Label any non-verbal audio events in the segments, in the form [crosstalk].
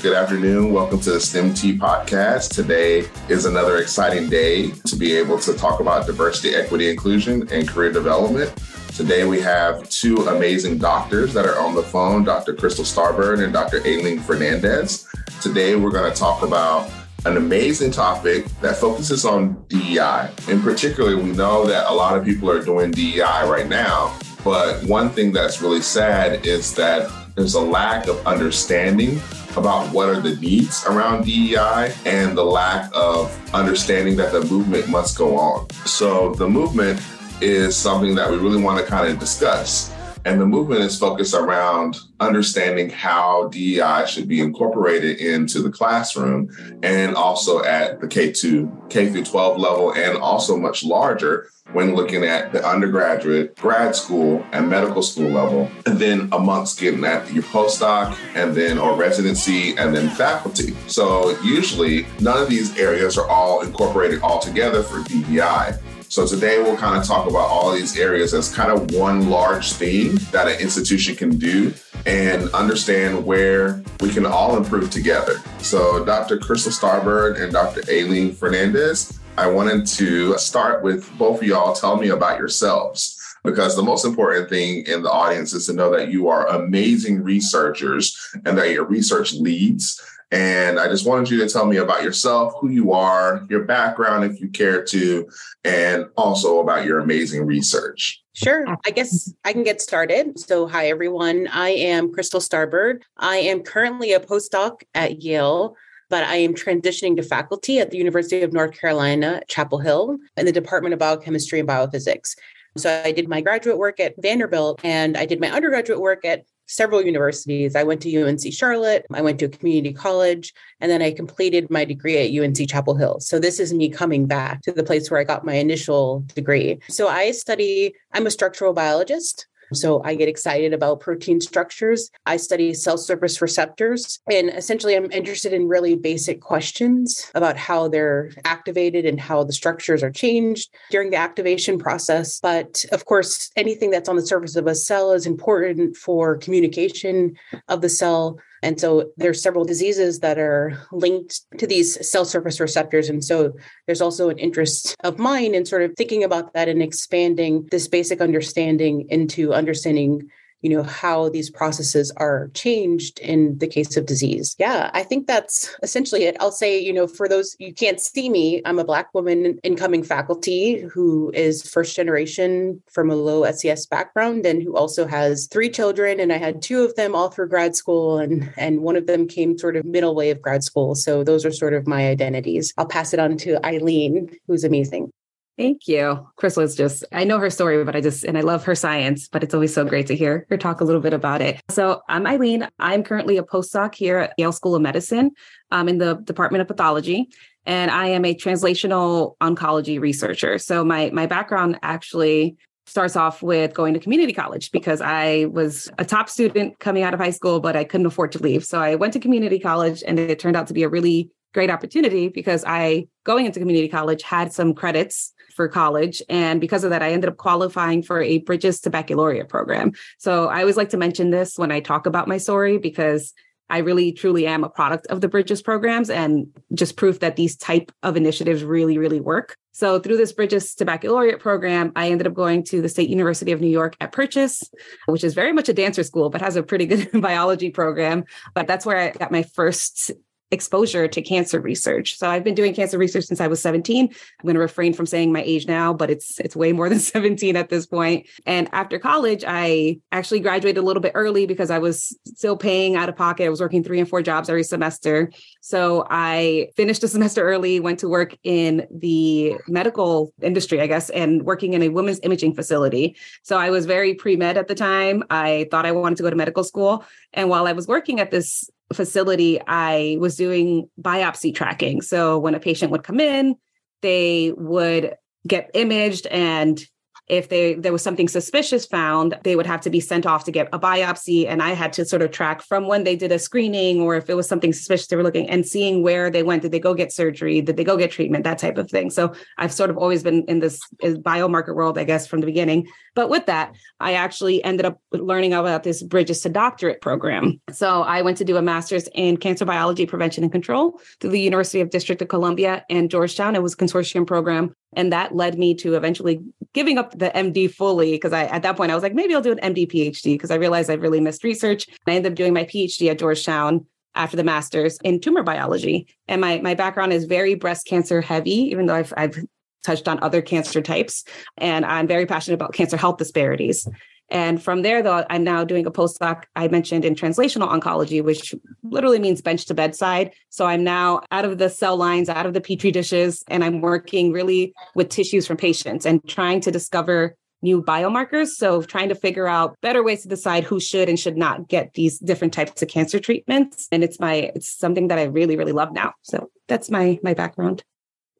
Good afternoon. Welcome to the STEM Tea podcast. Today is another exciting day to be able to talk about diversity, equity, inclusion, and career development. Today we have two amazing doctors that are on the phone, Dr. Chrystal Starbird and Dr. Aileen Fernandez. Today we're going to talk about an amazing topic that focuses on DEI. In particular, we know that a lot of people are doing DEI right now, but one thing that's really sad is that there's a lack of understanding about what are the needs around DEI and the lack of understanding that the movement must go on. So the movement is something that we really want to kind of discuss. And the movement is focused around understanding how DEI should be incorporated into the classroom and also at the K2, K through 12 level, and also much larger when looking at the undergraduate, grad school, and medical school level, and then amongst getting at your postdoc and then or residency and then faculty. So usually none of these areas are all incorporated all together for DEI. So today we'll kind of talk about all these areas as kind of one large theme that an institution can do and understand where we can all improve together. So Dr. Chrystal Starbird and Dr. Aileen Fernandez, I wanted to start with both of y'all tell me about yourselves because the most important thing in the audience is to know that you are amazing researchers and that your research leads and I just wanted you to tell me about yourself, who you are, your background, if you care to, and also about your amazing research. Sure. I guess I can get started. So, hi, everyone. I am Chrystal Starbird. I am currently a postdoc at Yale but I am transitioning to faculty at the University of North Carolina, Chapel Hill, in the Department of Biochemistry and Biophysics. So I did my graduate work at Vanderbilt and I did my undergraduate work at several universities. I went to UNC Charlotte, I went to a community college, and then I completed my degree at UNC Chapel Hill. So this is me coming back to the place where I got my initial degree. So I study, I'm a structural biologist. So I get excited about protein structures. I study cell surface receptors. And essentially, I'm interested in really basic questions about how they're activated and how the structures are changed during the activation process. But of course, anything that's on the surface of a cell is important for communication of the cell and so there's several diseases that are linked to these cell surface receptors. And so there's also an interest of mine in sort of thinking about that and expanding this basic understanding into understanding you know how these processes are changed in the case of disease. Yeah i think that's essentially it. I'll say you know for those you can't see me. I'm a black woman incoming faculty who is first generation from a low ses background and who also has three children and i had two of them all through grad school and and one of them came sort of middle way of grad school. So those are sort of my identities. I'll pass it on to Aileen who's amazing Thank you. Chrystal is just, I know her story, but I just, and I love her science, but it's always so great to hear her talk a little bit about it. So I'm Aileen. I'm currently a postdoc here at Yale School of Medicine um, in the Department of Pathology. And I am a translational oncology researcher. So my, my background actually starts off with going to community college because I was a top student coming out of high school, but I couldn't afford to leave. So I went to community college and it turned out to be a really great opportunity because I, going into community college, had some credits for college. And because of that, I ended up qualifying for a Bridges to Baccalaureate program. So I always like to mention this when I talk about my story because I really truly am a product of the Bridges programs and just proof that these type of initiatives really, really work. So through this Bridges to Baccalaureate program, I ended up going to the State University of New York at Purchase, which is very much a dancer school, but has a pretty good [laughs] biology program. But that's where I got my first exposure to cancer research. So I've been doing cancer research since I was 17. I'm going to refrain from saying my age now, but it's it's way more than [laughs] 17 at this point. And after college, I actually graduated a little bit early because I was still paying out of pocket. I was working 3 and 4 jobs every semester. So I finished a [laughs] semester early, went to work in the medical industry, I guess, and working in a women's imaging facility. So I was very pre-med at the time. I thought I wanted to go to medical school. And while I was working at this facility, I was doing biopsy tracking. So when a patient would come in, they would get imaged and if they there was something suspicious found, they would have to be sent off to get a biopsy. And I had to sort of track from when they did a screening or if it was something suspicious they were looking and seeing where they went. Did they go get surgery? Did they go get treatment? That type of thing. So I've sort of always been in this biomarker world, I guess, from the beginning. But with that, I actually ended up learning about this Bridges to Doctorate program. So I went to do a master's in cancer biology prevention and control through the University of District of Columbia and Georgetown. It was a consortium program and that led me to eventually giving up the MD fully because I at that point I was like maybe I'll do an MD PhD because I realized I really missed research. I ended up doing my PhD at Georgetown after the master's in tumor biology. And my my background is very breast cancer heavy, even though I've I've touched on other cancer types. And I'm very passionate about cancer health disparities. And from there, though, I'm now doing a postdoc I mentioned in translational oncology, which literally means bench to bedside. So I'm now out of the cell lines, out of the petri dishes, and I'm working really with tissues from patients and trying to discover new biomarkers. So trying to figure out better ways to decide who should and should not get these different types of cancer treatments. And it's my it's something that I really, really love now. So that's my my background.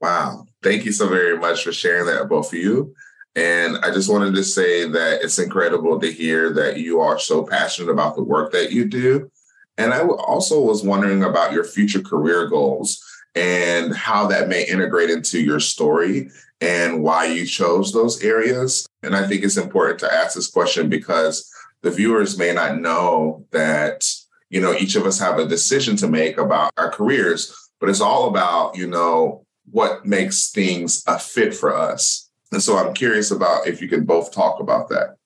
Wow. Thank you so very much for sharing that, both of you. And I just wanted to say that it's incredible to hear that you are so passionate about the work that you do. And I also was wondering about your future career goals and how that may integrate into your story and why you chose those areas. And I think it's important to ask this question because the viewers may not know that, you know, each of us have a decision to make about our careers, but it's all about, you know, what makes things a fit for us and so I'm curious about if you can both talk about that.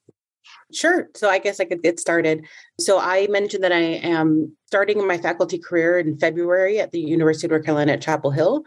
Sure. So I guess I could get started. So I mentioned that I am starting my faculty career in February at the University of North Carolina at Chapel Hill.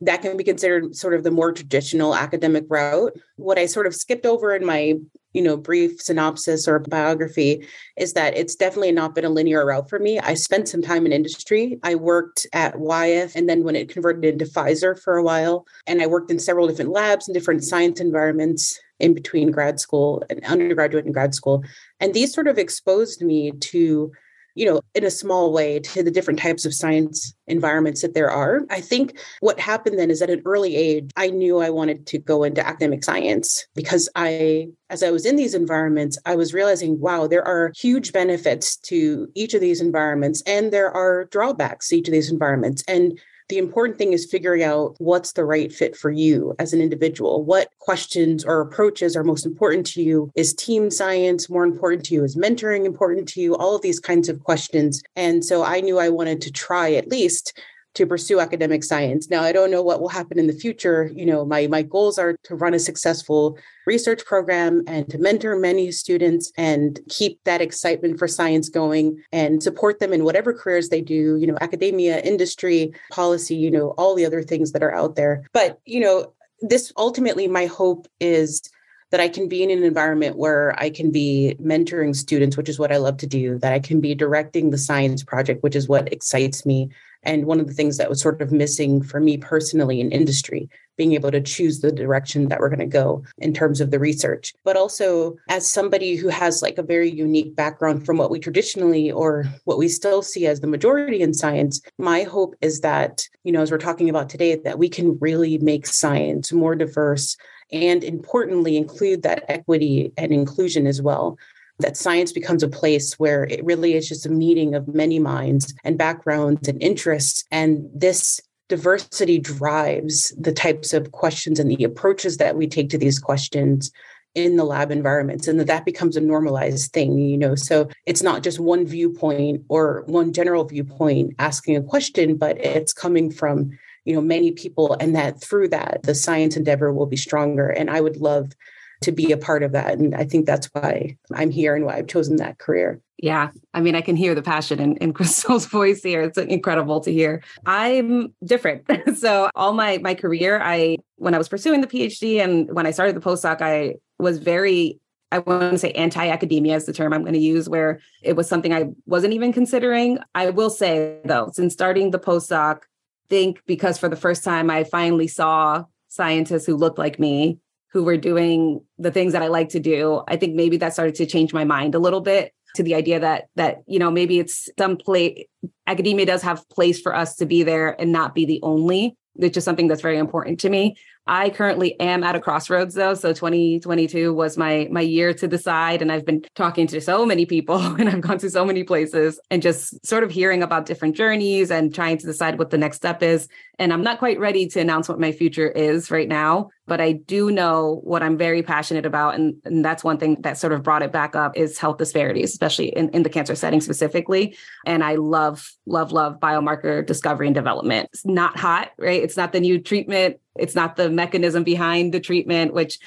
That can be considered sort of the more traditional academic route. What I sort of skipped over in my, you know, brief synopsis or biography is that it's definitely not been a linear route for me. I spent some time in industry. I worked at Wyeth and then when it converted into Pfizer for a while, and I worked in several different labs and different science environments in between grad school and undergraduate and grad school. And these sort of exposed me to, you know, in a small way to the different types of science environments that there are. I think what happened then is at an early age, I knew I wanted to go into academic science because I, as I was in these environments, I was realizing, wow, there are huge benefits to each of these environments and there are drawbacks to each of these environments. And the important thing is figuring out what's the right fit for you as an individual. What questions or approaches are most important to you? Is team science more important to you? Is mentoring important to you? All of these kinds of questions. And so I knew I wanted to try at least to pursue academic science. Now, I don't know what will happen in the future. You know, my my goals are to run a successful research program and to mentor many students and keep that excitement for science going and support them in whatever careers they do, you know, academia, industry, policy, you know, all the other things that are out there. But, you know, this ultimately my hope is that I can be in an environment where I can be mentoring students, which is what I love to do, that I can be directing the science project, which is what excites me, and one of the things that was sort of missing for me personally in industry being able to choose the direction that we're going to go in terms of the research. But also as somebody who has like a very unique background from what we traditionally or what we still see as the majority in science my hope is that you know as we're talking about today that we can really make science more diverse and importantly include that equity and inclusion as well that science becomes a place where it really is just a meeting of many minds and backgrounds and interests. And this diversity drives the types of questions and the approaches that we take to these questions in the lab environments and that that becomes a normalized thing you know so it's not just one viewpoint or one general viewpoint asking a question but it's coming from you know many people and that through that the science endeavor will be stronger and i would love to be a part of that. And I think that's why I'm here and why I've chosen that career. Yeah. I mean, I can hear the passion in, in [laughs] Chrystal's voice here. It's incredible to hear. I'm different. [laughs] so all my my career, I when I was pursuing the PhD and when I started the postdoc, I was very I want to say anti academia is the term I'm going to use, where it was something I wasn't even considering. I will say, though, since starting the postdoc, think because for the first time I finally saw scientists who looked like me who were doing the things that I like to do, I think maybe that started to change my mind a little bit to the idea that that you know maybe it's some place academia does have place for us to be there and not be the only which is something that's very important to me I currently am at a crossroads though. So 2022 was my my year to decide and I've been talking to so many people [laughs] and I've gone to so many places and just sort of hearing about different journeys and trying to decide what the next step is. And I'm not quite ready to announce what my future is right now, but I do know what I'm very passionate about. And, and that's one thing that sort of brought it back up is health disparities, especially in, in the cancer setting specifically. And I love, love, love biomarker discovery and development. It's not hot, right? It's not the new treatment. It's not the mechanism behind the treatment, which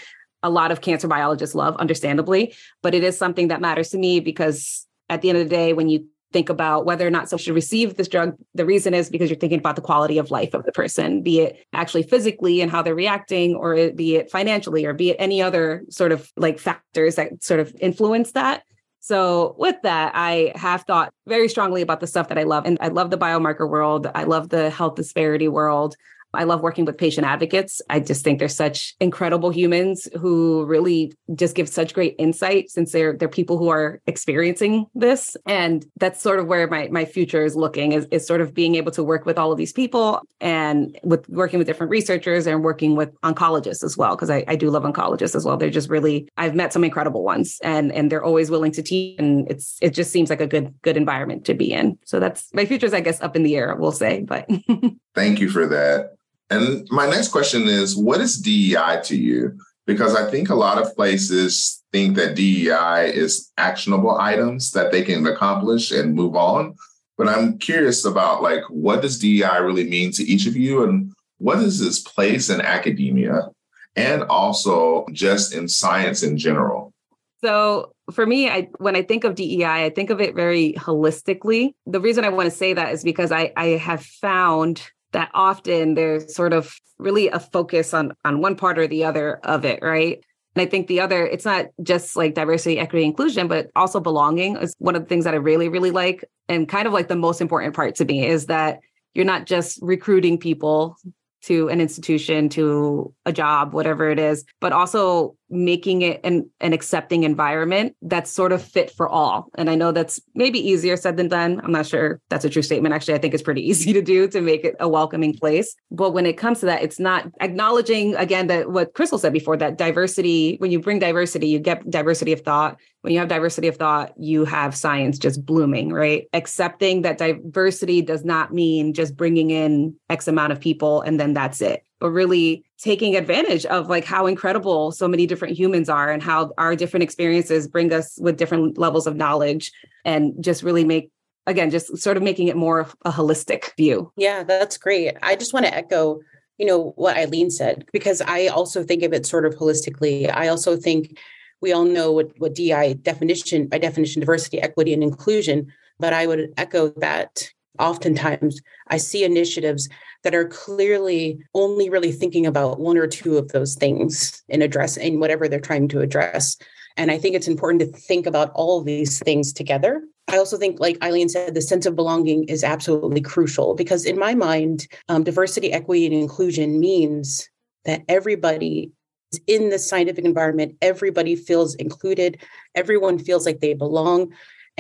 a lot of cancer biologists love, understandably, but it is something that matters to me because at the end of the day, when you think about whether or not someone should receive this drug. The reason is because you're thinking about the quality of life of the person, be it actually physically and how they're reacting, or be it financially, or be it any other sort of like factors that sort of influence that. So, with that, I have thought very strongly about the stuff that I love. And I love the biomarker world. I love the health disparity world. I love working with patient advocates. I just think they're such incredible humans who really just give such great insight since they're they're people who are experiencing this. And that's sort of where my my future is looking is, is sort of being able to work with all of these people and with working with different researchers and working with oncologists as well. Cause I, I do love oncologists as well. They're just really I've met some incredible ones and and they're always willing to teach and it's it just seems like a good good environment to be in. So that's my future's I guess up in the air, we'll say. But [laughs] thank you for that. And my next question is what is DEI to you? Because I think a lot of places think that DEI is actionable items that they can accomplish and move on. But I'm curious about like what does DEI really mean to each of you and what is its place in academia and also just in science in general? So for me, I when I think of DEI, I think of it very holistically. The reason I want to say that is because I I have found that often there's sort of really a focus on on one part or the other of it right? And i think the other it's not just like diversity equity inclusion but also belonging is one of the things that i really really like. And kind of like the most important part to me is that you're not just recruiting people to an institution to a job whatever it is but also making it an, an accepting environment that's sort of fit for all. And I know that's maybe easier said than done. I'm not sure that's a true statement. Actually, I think it's pretty [laughs] easy to do to make it a welcoming place. But when it comes to that, it's not acknowledging again that what Chrystal said before that diversity, when you bring diversity, you get diversity of thought. When you have diversity of thought, you have science just blooming, right? Accepting that diversity does not mean just bringing in X amount of people and then that's it but really taking advantage of like how incredible so many different humans are and how our different experiences bring us with different levels of knowledge and just really make again just sort of making it more of a holistic view. Yeah that's great. I just want to echo you know what Aileen said because i also think of it sort of holistically. I also think we all know what, what di definition by definition diversity equity and inclusion but i would echo that oftentimes i see initiatives that are clearly only really thinking about one or two of those things in address in whatever they're trying to address. And I think it's important to think about all these things together. I also think, like Aileen said, the sense of belonging is absolutely crucial because, in my mind, um, diversity, equity, and inclusion means that everybody is in the scientific environment, everybody feels included, everyone feels like they belong,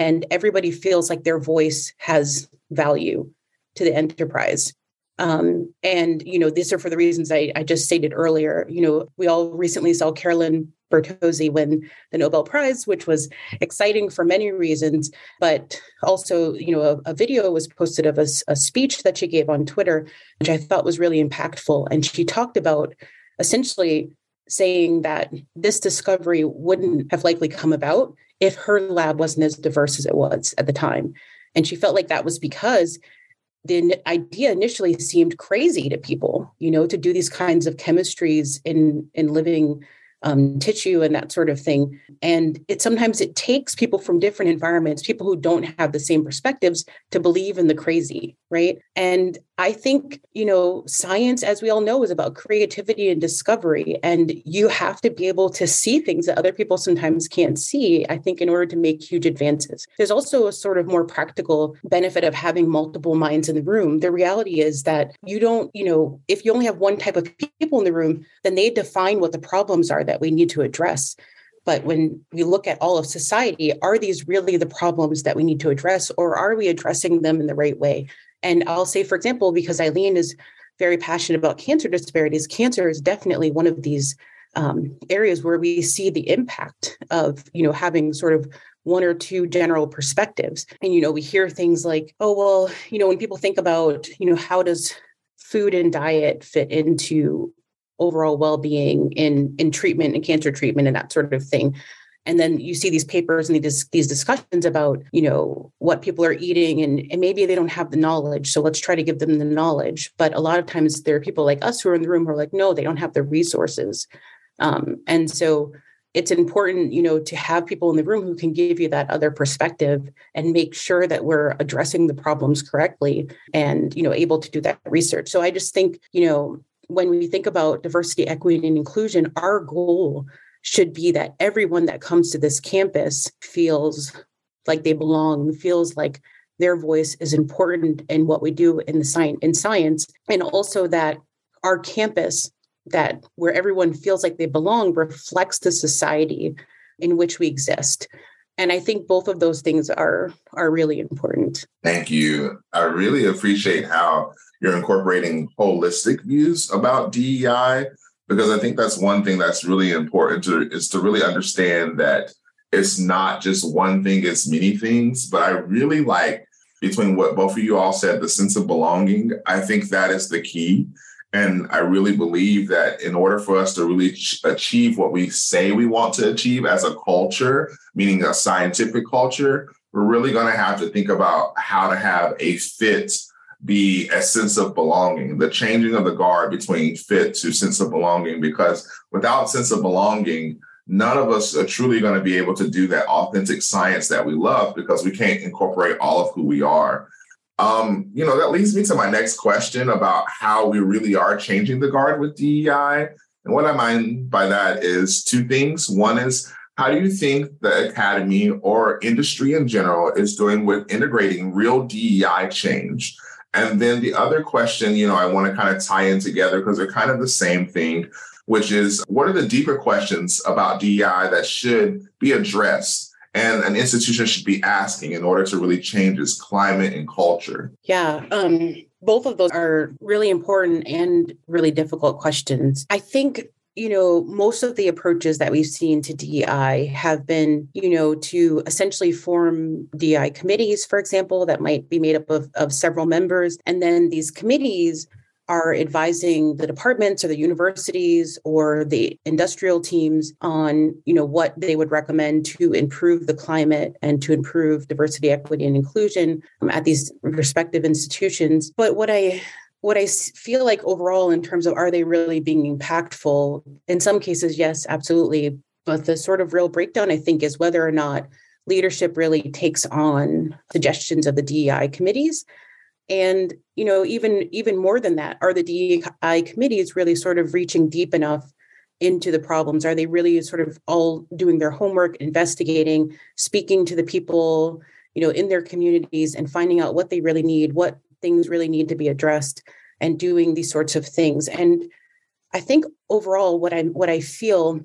and everybody feels like their voice has value to the enterprise. Um, and, you know, these are for the reasons I, I just stated earlier. You know, we all recently saw Carolyn Bertozzi win the Nobel Prize, which was exciting for many reasons. But also, you know, a, a video was posted of a, a, speech that she gave on Twitter, which I thought was really impactful. And she talked about essentially saying that this discovery wouldn't have likely come about if her lab wasn't as diverse as it was at the time. And she felt like that was because the idea initially seemed crazy to people, you know, to do these kinds of chemistries in in living um, tissue and that sort of thing. And it sometimes it takes people from different environments, people who don't have the same perspectives, to believe in the crazy, right? And I think, you know, science, as we all know, is about creativity and discovery. And you have to be able to see things that other people sometimes can't see, I think, in order to make huge advances. There's also a sort of more practical benefit of having multiple minds in the room. The reality is that you don't, you know, if you only have one type of people in the room, then they define what the problems are that we need to address. But when we look at all of society, are these really the problems that we need to address, or are we addressing them in the right way? And I'll say, for example, because Aileen is very passionate about cancer disparities, cancer is definitely one of these um, areas where we see the impact of you know having sort of one or two general perspectives and you know we hear things like oh well you know when people think about you know how does food and diet fit into overall well-being in in treatment and cancer treatment and that sort of thing. And then you see these papers and these, these discussions about you know what people are eating and, and maybe they don't have the knowledge so let's try to give them the knowledge. But a lot of times there are people like us who are in the room who are like no they don't have the resources. Um, and so it's important you know to have people in the room who can give you that other perspective and make sure that we're addressing the problems correctly and you know able to do that research. So i just think you know when we think about diversity equity and inclusion our goal should be that everyone that comes to this campus feels like they belong, feels like their voice is important in what we do in the science in science, and also that our campus that where everyone feels like they belong reflects the society in which we exist and i think both of those things are are really important thank you i really appreciate how you're incorporating holistic views about dei because I think that's one thing that's really important to is to really understand that it's not just one thing, it's many things. But I really like between what both of you all said, the sense of belonging. I think that is the key. And I really believe that in order for us to really achieve what we say we want to achieve as a culture, meaning a scientific culture, we're really going to have to think about how to have a fit be a sense of belonging, the changing of the guard between fit to sense of belonging, because without sense of belonging, none of us are truly going to be able to do that authentic science that we love because we can't incorporate all of who we are. Um, you know, that leads me to my next question about how we really are changing the guard with DEI. And what I mean by that is two things. One is how do you think the academy or industry in general is doing with integrating real DEI change? And then the other question, you know, I want to kind of tie in together because they're kind of the same thing, which is what are the deeper questions about DEI that should be addressed and an institution should be asking in order to really change its climate and culture? Yeah. Um, both of those are really important and really difficult questions. I think you know, most of the approaches that we've seen to DEI have been, you know, to essentially form DEI committees, for example, that might be made up of, of several members. And then these committees are advising the departments or the universities or the industrial teams on you know what they would recommend to improve the climate and to improve diversity equity and inclusion um, at these respective institutions but what i what I feel like overall, in terms of are they really being impactful? In some cases, yes, absolutely. But the sort of real breakdown, I think, is whether or not leadership really takes on suggestions of the DEI committees. And you know, even even more than that, are the DEI committees really sort of reaching deep enough into the problems? Are they really sort of all doing their homework, investigating, speaking to the people, you know, in their communities and finding out what they really need, what things really need to be addressed and doing these sorts of things and i think overall what i what i feel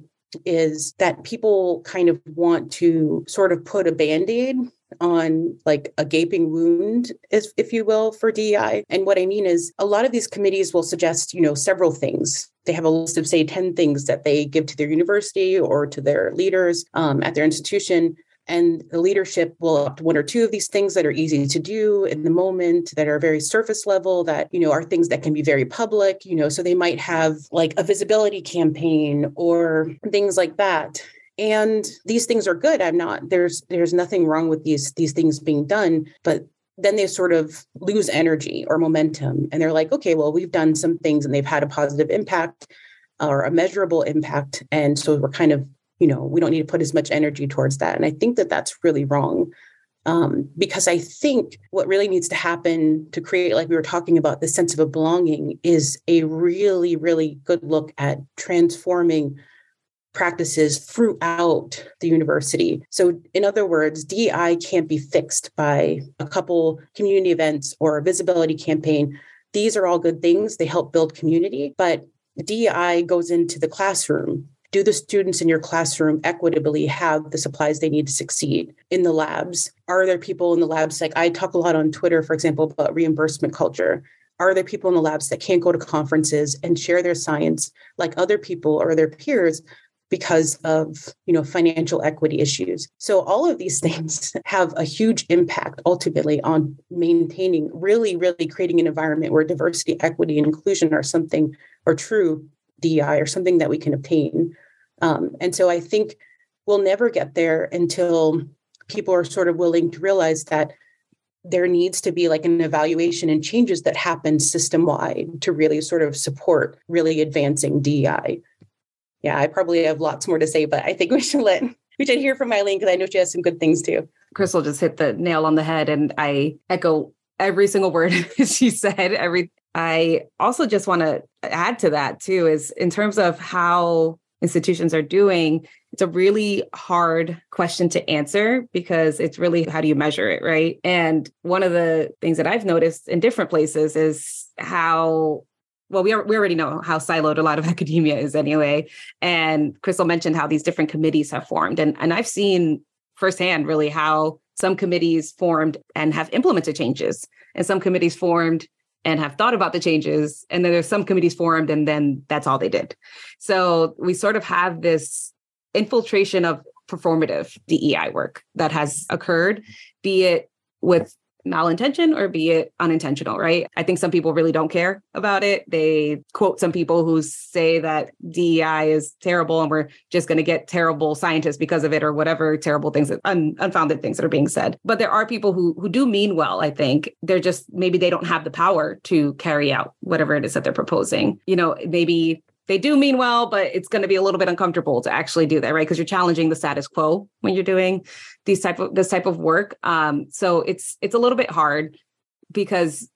is that people kind of want to sort of put a band-aid on like a gaping wound if, if you will for dei and what i mean is a lot of these committees will suggest you know several things. They have a list of say 10 things that they give to their university or to their leaders um, at their institution. And the leadership will opt one or two of these things that are easy to do in the moment that are very surface level that you know are things that can be very public you know so they might have like a visibility campaign or things like that and these things are good. I'm not there's there's nothing wrong with these these things being done but then they sort of lose energy or momentum. And they're like okay well we've done some things and they've had a positive impact or a measurable impact. And so we're kind of you know we don't need to put as much energy towards that. And i think that that's really wrong um, because i think what really needs to happen to create like we were talking about the sense of a belonging is a really really good look at transforming practices throughout the university. So, in other words, DEI can't be fixed by a couple community events or a visibility campaign. These are all good things, they help build community, but DEI goes into the classroom do the students in your classroom equitably have the supplies they need to succeed in the labs? Are there people in the labs? Like I talk a lot on Twitter, for example, about reimbursement culture. are there people in the labs that can't go to conferences and share their science like other people or their peers because of you know financial equity issues. So all of these [laughs] things have a huge impact ultimately on maintaining really really creating an environment where diversity equity and inclusion are something or true dei or something that we can obtain. Um, and so i think we'll never get there until people are sort of willing to realize that there needs to be like an evaluation and changes that happen system wide to really sort of support really advancing DEI yeah, I probably have lots more to say, but I think [laughs] we should let we should hear from Aileen because I know she has some good things too. Chrystal just hit the nail on the head, and I echo every single word [laughs] she said. Every I also just want to add to that too is in terms of how institutions are doing, it's a really hard question to answer because it's really how do you measure it, right? And one of the things that I've noticed in different places is how well, we, are, we already know how siloed a lot of [laughs] academia is anyway. And Chrystal mentioned how these different committees have formed. And, and I've seen firsthand really how some committees formed and have implemented changes, and some committees formed and have thought about the changes. And then there's some committees formed, and then that's all they did. So we sort of have this infiltration of performative DEI work that has occurred, be it with malintention or be it unintentional, right? I think some people really don't care about it. They quote some people who say that DEI is terrible and we're just going to get terrible scientists because of it or whatever terrible things, un- unfounded things that are being said. But there are people who who do mean well, I think. They're just maybe they don't have the power to carry out whatever it is that they're proposing. You know, maybe they do mean well, but it's going to be a little bit uncomfortable to actually do that, right? Because you're challenging the status quo when you're doing these type of this type of work. Um, so it's it's a little bit hard because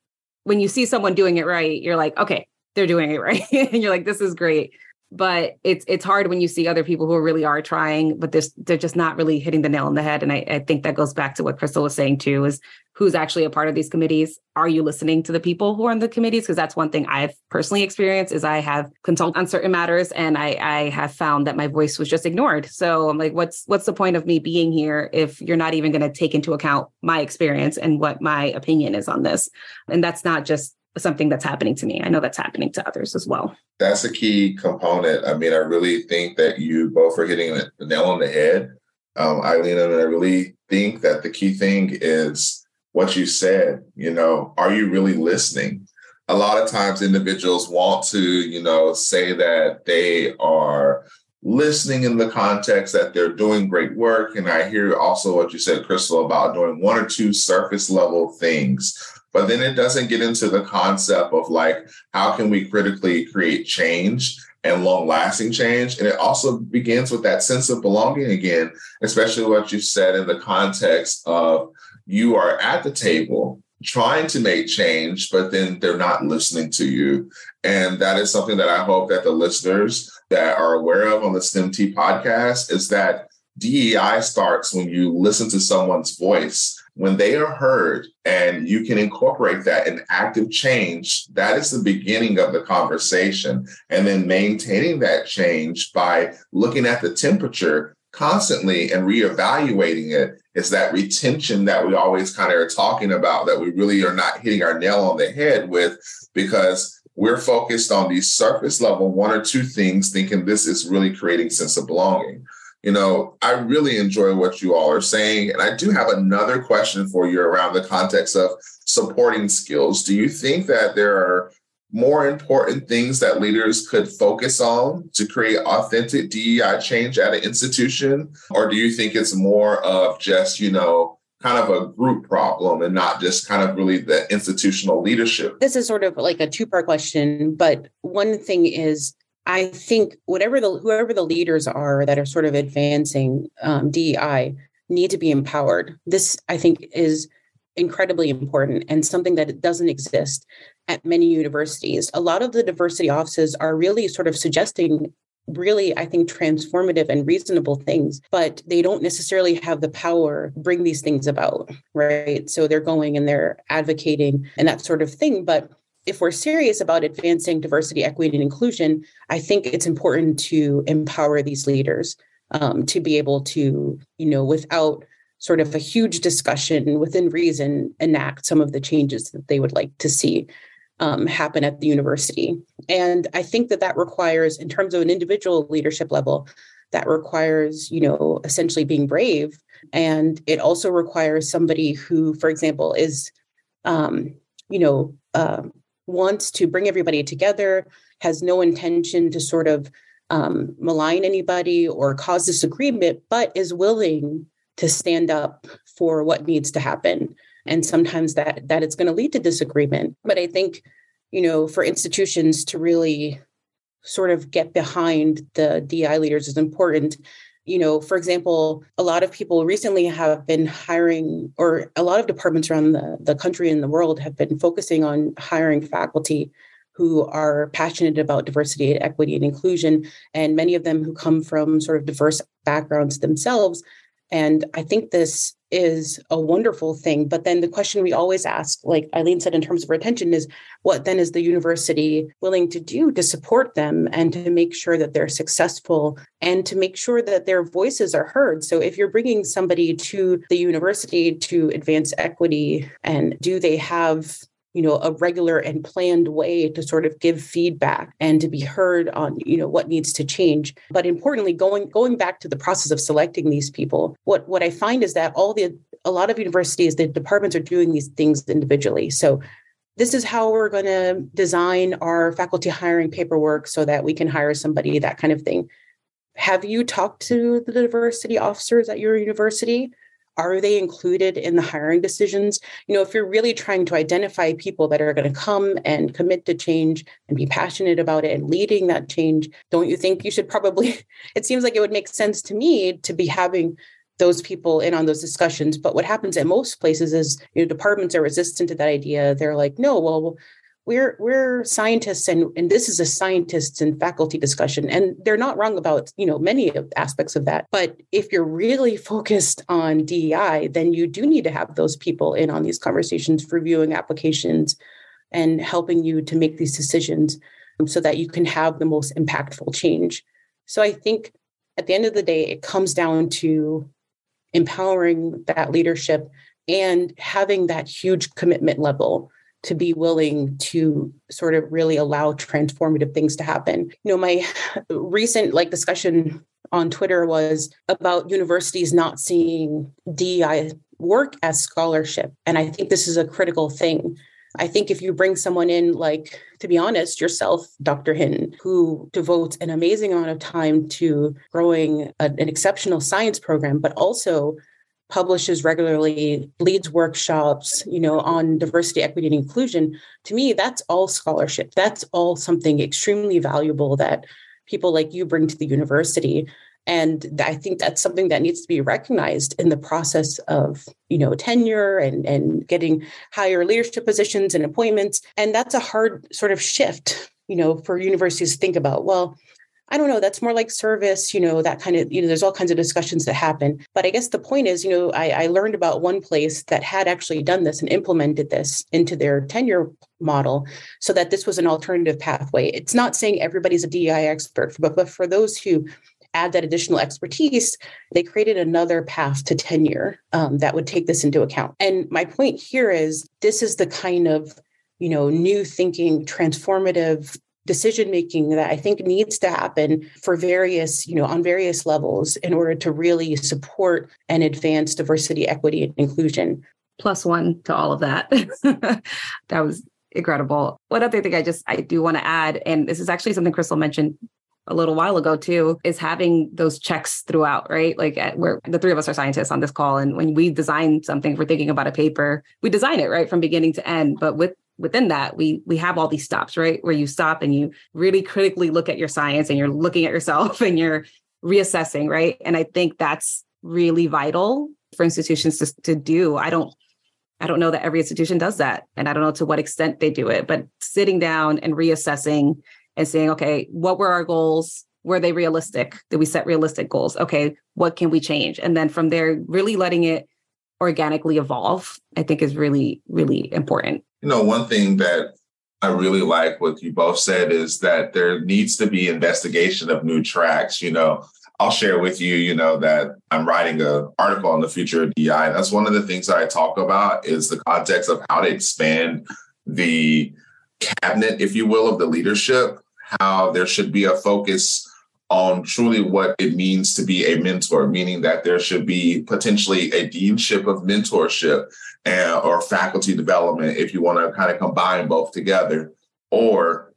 when you see someone doing it right, you're like, okay, they're doing it [laughs] right, and you're like, this is great but it's it's hard when you see other people who really are trying but they're, they're just not really hitting the nail on the head. And I, I think that goes back to what Chrystal was saying too is who's actually a part of these committees. Are you listening to the people who are in the committees? Because that's one thing i've personally experienced is i have consulted on certain matters and i i have found that my voice was just ignored. So i'm like what's what's the point of me being here if you're not even going to take into account my experience and what my opinion is on this? And that's not just something that's happening to me. I know that's happening to others as well. That's a key component. I mean, I really think that you both are hitting the nail on the head, um, Aileen, and I really think that the key thing is what you said. You know, are you really listening? A lot of times, individuals want to, you know, say that they are listening in the context that they're doing great work. And I hear also what you said, Chrystal, about doing one or two surface level things but then it doesn't get into the concept of like, how can we critically create change and long lasting change? And it also begins with that sense of belonging again, especially what you said in the context of you are at the table trying to make change, but then they're not listening to you. And that is something that I hope that the listeners that are aware of on the STEM Tea podcast is that DEI starts when you listen to someone's voice when they are heard and you can incorporate that in active change, that is the beginning of the conversation. And then maintaining that change by looking at the temperature constantly and reevaluating it is that retention that we always kind of are talking about that we really are not hitting our nail on the head with because we're focused on these surface level one or two things thinking this is really creating sense of belonging you know, I really enjoy what you all are saying. And I do have another question for you around the context of supporting skills. Do you think that there are more important things that leaders could focus on to create authentic DEI change at an institution? Or do you think it's more of just, you know, kind of a group problem and not just kind of really the institutional leadership? This is sort of like a two part question, but one thing is I think whatever the whoever the leaders are that are sort of advancing um, DEI need to be empowered. This I think is incredibly important and something that doesn't exist at many universities. A lot of the diversity offices are really sort of suggesting really i think transformative and reasonable things but they don't necessarily have the power bring these things about right so they're going and they're advocating and that sort of thing but if we're serious about advancing diversity, equity, and inclusion, I think it's important to empower these leaders um, to be able to, you know, without sort of a huge discussion within reason, enact some of the changes that they would like to see. um, happen at the university. And I think that that requires, in terms of an individual leadership level, that requires, you know, essentially being brave. And it also requires somebody who, for example, is, um, you know, uh, wants to bring everybody together, has no intention to sort of um, malign anybody or cause disagreement, but is willing to stand up for what needs to happen. And sometimes that that it's going to lead to disagreement. But I think, you know, for institutions to really sort of get behind the DI leaders is important. You know, for example, a lot of people recently have been hiring, or a lot of departments around the, the country and the world have been focusing on hiring faculty who are passionate about diversity and equity and inclusion, and many of them who come from sort of diverse backgrounds themselves. And I think this is a wonderful thing. But then the question we always ask, like Aileen said, in terms of retention, is what then is the university willing to do to support them and to make sure that they're successful and to make sure that their voices are heard? So if you're bringing somebody to the university to advance equity, and do they have you know a regular and planned way to sort of give feedback and to be heard on you know what needs to change. But importantly going going back to the process of selecting these people what what i find is that all the a lot of universities the departments are doing these things individually. So this is how we're going to design our faculty hiring paperwork so that we can hire somebody that kind of thing. Have you talked to the diversity officers at your university are they included in the hiring decisions? You know, if you're really trying to identify people that are going to come and commit to change and be passionate about it and leading that change, don't you think you should probably? [laughs] It seems like it would make sense to me to be having those people in on those discussions. But what happens at most places is, you know, departments are resistant to that idea. They're like, no, well, we're we're scientists and and this is a scientists and faculty discussion and they're not wrong about you know many aspects of that. But if you're really focused on DEI then you do need to have those people in on these conversations reviewing applications and helping you to make these decisions um, so that you can have the most impactful change. So i think at the end of the day it comes down to empowering that leadership and having that huge commitment level to be willing to sort of really allow transformative things to happen. You know, my recent like discussion on Twitter was about universities not seeing DEI work as scholarship. And I think this is a critical thing. I think if you bring someone in, like, to be honest, yourself, Dr. Hinton, who devotes an amazing amount of time to growing a, an exceptional science program, but also publishes regularly, leads workshops, you know, on diversity, equity, and inclusion. To me, that's all scholarship. That's all something extremely valuable that people like you bring to the university. And I think that's something that needs to be recognized in the process of, you know, tenure and, and getting higher leadership positions and appointments. And that's a hard sort of shift, you know, for universities to think about. Well, I don't know, that's more like service, you know, that kind of, you know, there's all kinds of discussions that happen. But I guess the point is, you know, I, I learned about one place that had actually done this and implemented this into their tenure model so that this was an alternative pathway. It's not saying everybody's a DEI expert, but, but for those who add that additional expertise, they created another path to tenure um, that would take this into account. And my point here is this is the kind of you know new thinking transformative decision making that I think needs to happen for various, you know, on various levels in order to really support and advance diversity, equity, and inclusion. Plus one to all of that. [laughs] that was incredible. One other thing I just I do want to add, and this is actually something Chrystal mentioned a little while ago too is having those checks throughout right like eh, at, where the three of us are scientists on this call and when we design something if we're thinking about a paper we design it right from beginning to end but with within that we we have all these stops right? Where you stop and you really critically look at your science and you're looking at yourself [laughs] and you're reassessing right? And i think that's really vital for institutions to, to do. I don't i don't know that every institution does that and i don't know to what extent they do it but sitting down and reassessing and saying okay what were our goals? Were they realistic? Did we set realistic goals? Okay what can we change? And then from there really letting it organically evolve i think is really really important you know, one thing that I really like what you both said is that there needs to be investigation of new tracks. You know, I'll share with you, you know, that I'm writing an article on the future of DI. That's one of the things that I talk about is the context of how to expand the cabinet, if you will, of the leadership, how there should be a focus on truly what it means to be a mentor, meaning that there should be potentially a deanship of mentorship and, or faculty development, if you want to kind of combine both together, or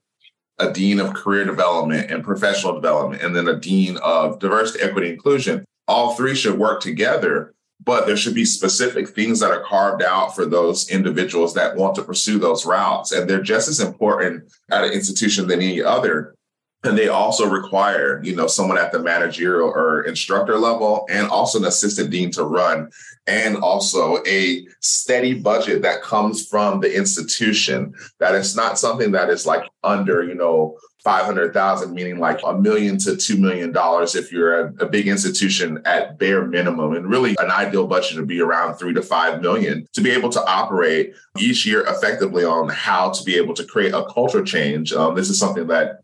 a dean of career development and professional development, and then a dean of diversity, equity, inclusion. All three should work together, but there should be specific things that are carved out for those individuals that want to pursue those routes. And they're just as important at an institution than any other and they also require you know someone at the managerial or instructor level and also an assistant dean to run and also a steady budget that comes from the institution. That it's not something that is like under you know 500,000 meaning like a million to 2 million dollars if you're a, a, big institution at bare minimum and really an ideal budget to be around 3 to 5 million to be able to operate each year effectively on how to be able to create a culture change. Um, this is something that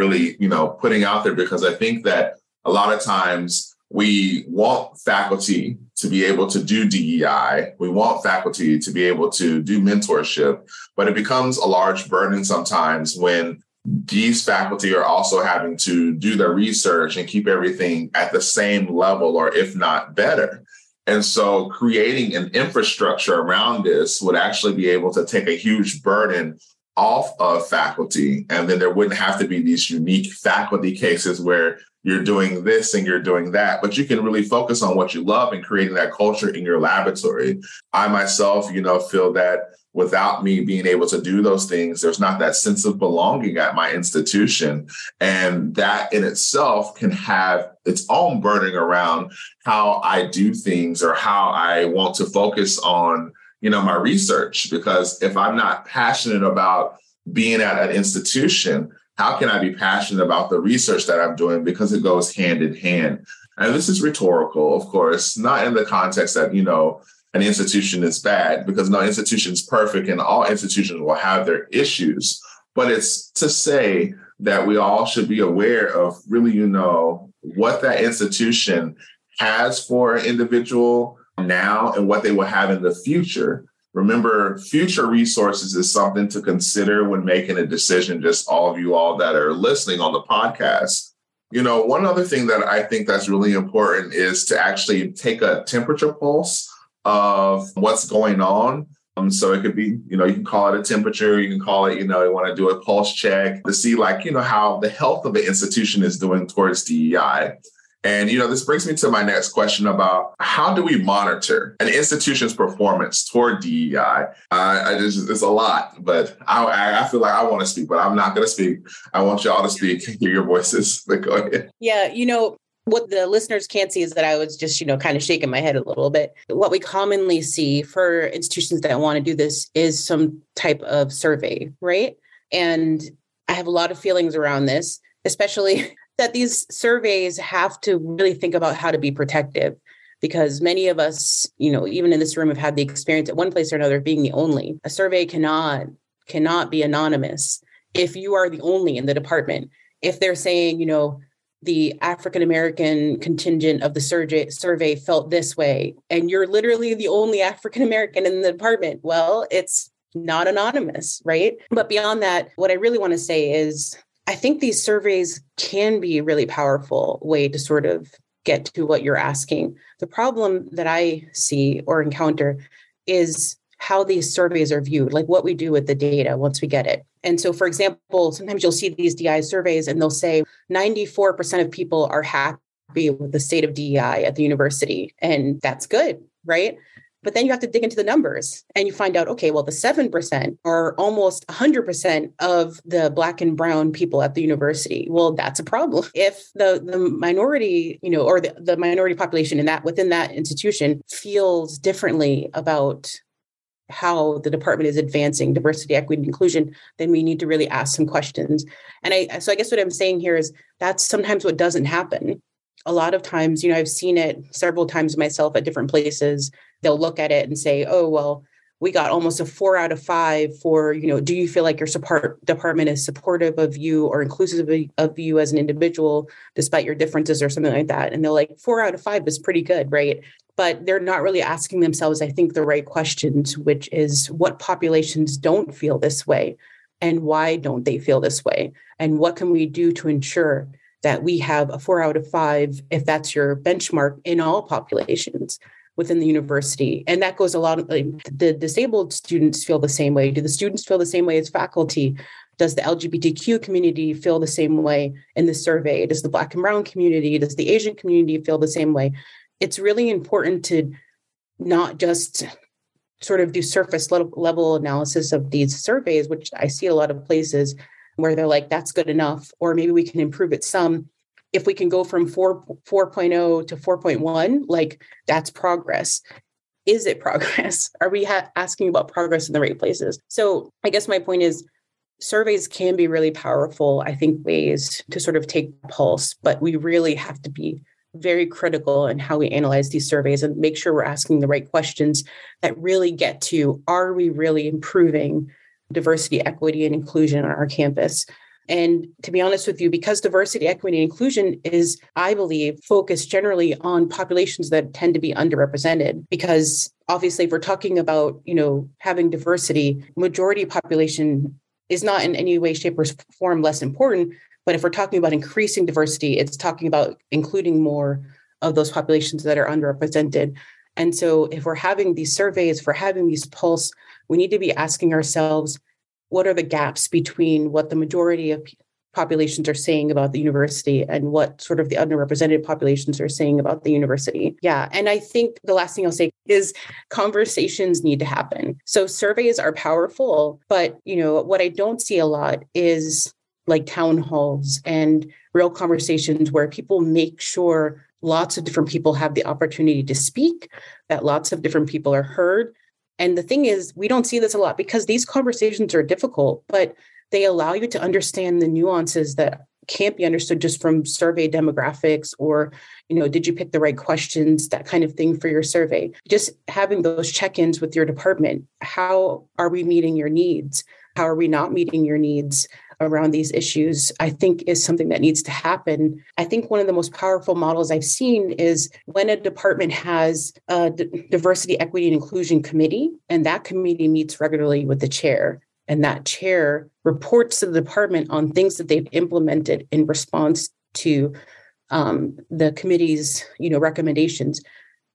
really, you know, putting out there because I think that a lot of times we want faculty to be able to do DEI. We want faculty to be able to do mentorship, but it becomes a large burden sometimes when these faculty are also having to do their research and keep everything at the same level or if not better. And so creating an infrastructure around this would actually be able to take a huge burden off of faculty. And then there wouldn't have to be these unique faculty cases where you're doing this and you're doing that, but you can really focus on what you love and creating that culture in your laboratory. I myself, you know, feel that without me being able to do those things, there's not that sense of belonging at my institution. And that in itself can have its own burning around how I do things or how I want to focus on you know my research because if i'm not passionate about being at an institution how can i be passionate about the research that i'm doing? Because it goes hand in hand. And this is rhetorical of course not in the context that you know an institution is bad because no institution is perfect and all institutions will have their issues. But it's to say that we all should be aware of really you know what that institution has for an individual now and what they will have in the future. Remember, future resources is something to consider when making a decision, just all of you all that are listening on the podcast. You know, one other thing that I think that's really important is to actually take a temperature pulse of what's going on. Um, so it could be, you know, you can call it a temperature, you can call it, you know, you want to do a pulse check to see like, you know, how the health of the institution is doing towards DEI. And you know, this brings me to my next question about how do we monitor an institution's performance toward DEI? Uh, I just it's a lot, but I, I feel like I want to speak, but I'm not going to speak. I want y'all to speak, hear your voices. [laughs] But go ahead. Yeah, you know, what the listeners can't see is that I was just, you know, kind of shaking my head a little bit. What we commonly see for institutions that want to do this is some type of survey, right? And I have a lot of feelings around this, especially [laughs] that these surveys have to really think about how to be protective because many of us, you know, even in this room have had the experience at one place or another of being the only. A survey cannot cannot be anonymous if you are the only in the department. If they're saying, you know, the African American contingent of the survey survey felt this way, and you're literally the only African American in the department, well, it's not anonymous, right? But beyond that, what I really want to say is I think these surveys can be a really powerful way to sort of get to what you're asking. The problem that I see or encounter is how these surveys are viewed, like what we do with the data once we get it. And so, for example, sometimes you'll see these DI surveys and they'll say 94% of people are happy with the state of DEI at the university. And that's good, right? But then you have to dig into the numbers and you find out, okay, well, the 7% are almost 100% of the Black and Brown people at the university. Well, that's a problem. If the, the minority, you know, or the, the minority population in that within that institution feels differently about how the department is advancing diversity, equity, and inclusion, then we need to really ask some questions. And I, so I guess what I'm saying here is that's sometimes what doesn't happen. A lot of times, you know, I've seen it several times myself at different places they'll look at it and say, oh, well, we got almost a four out of five for, you know, do you feel like your support department is supportive of you or inclusive of you as an individual, despite your differences or something like that? And they're like, four out of five is pretty good, right? But they're not really asking themselves, I think, the right questions, which is what populations don't feel this way? and why don't they feel this way? And what can we do to ensure that we have a four out of five, if that's your benchmark, in all populations within the university? And that goes a lot of like, the disabled students feel the same way. Do the students feel the same way as faculty? Does the LGBTQ community feel the same way in the survey? Does the Black and Brown community, does the Asian community feel the same way? It's really important to not just sort of do surface level analysis of these surveys, which I see a lot of places where they're like, that's good enough, or maybe we can improve it some. If we can go from 4, 4.0 to 4.1, like that's progress. Is it [laughs] progress? Are we ha- asking about progress in the right places? So I guess my point is surveys can be really powerful, I think, ways to sort of take pulse, but we really have to be very critical in how we analyze these surveys and make sure we're asking the right questions that really get to are we really improving diversity, equity, and inclusion on our campus? And to be honest with you, because diversity, equity, and inclusion is, I believe, focused generally on populations that tend to be underrepresented. Because obviously, if we're talking about, you know, having diversity, majority population is not in any way, shape, or form less important. But if we're talking about increasing diversity, it's talking about including more of those populations that are underrepresented. And so if we're having these surveys, if we're having these pulse, we need to be asking ourselves, what are the gaps between what the majority of populations are saying about the university and what sort of the underrepresented populations are saying about the university. Yeah. And I think the last thing I'll say is conversations need to happen. So surveys are powerful, but you know, what I don't see a lot is like town halls and real conversations where people make sure lots of different people have the opportunity to speak, that lots of different people are heard. And the thing is, we don't see this a lot because these conversations are difficult, but they allow you to understand the nuances that can't be understood just from survey demographics or you know did you pick the right questions that kind of thing for your survey. Just having those check-ins with your department how are we meeting your needs? How are we not meeting your needs around these issues, I think is something that needs to happen. I think one of the most powerful models I've seen is when a department has a D- diversity, equity, and inclusion committee, and that committee meets regularly with the chair. And that chair reports to the department on things that they've implemented in response to um, the committee's, you know, recommendations.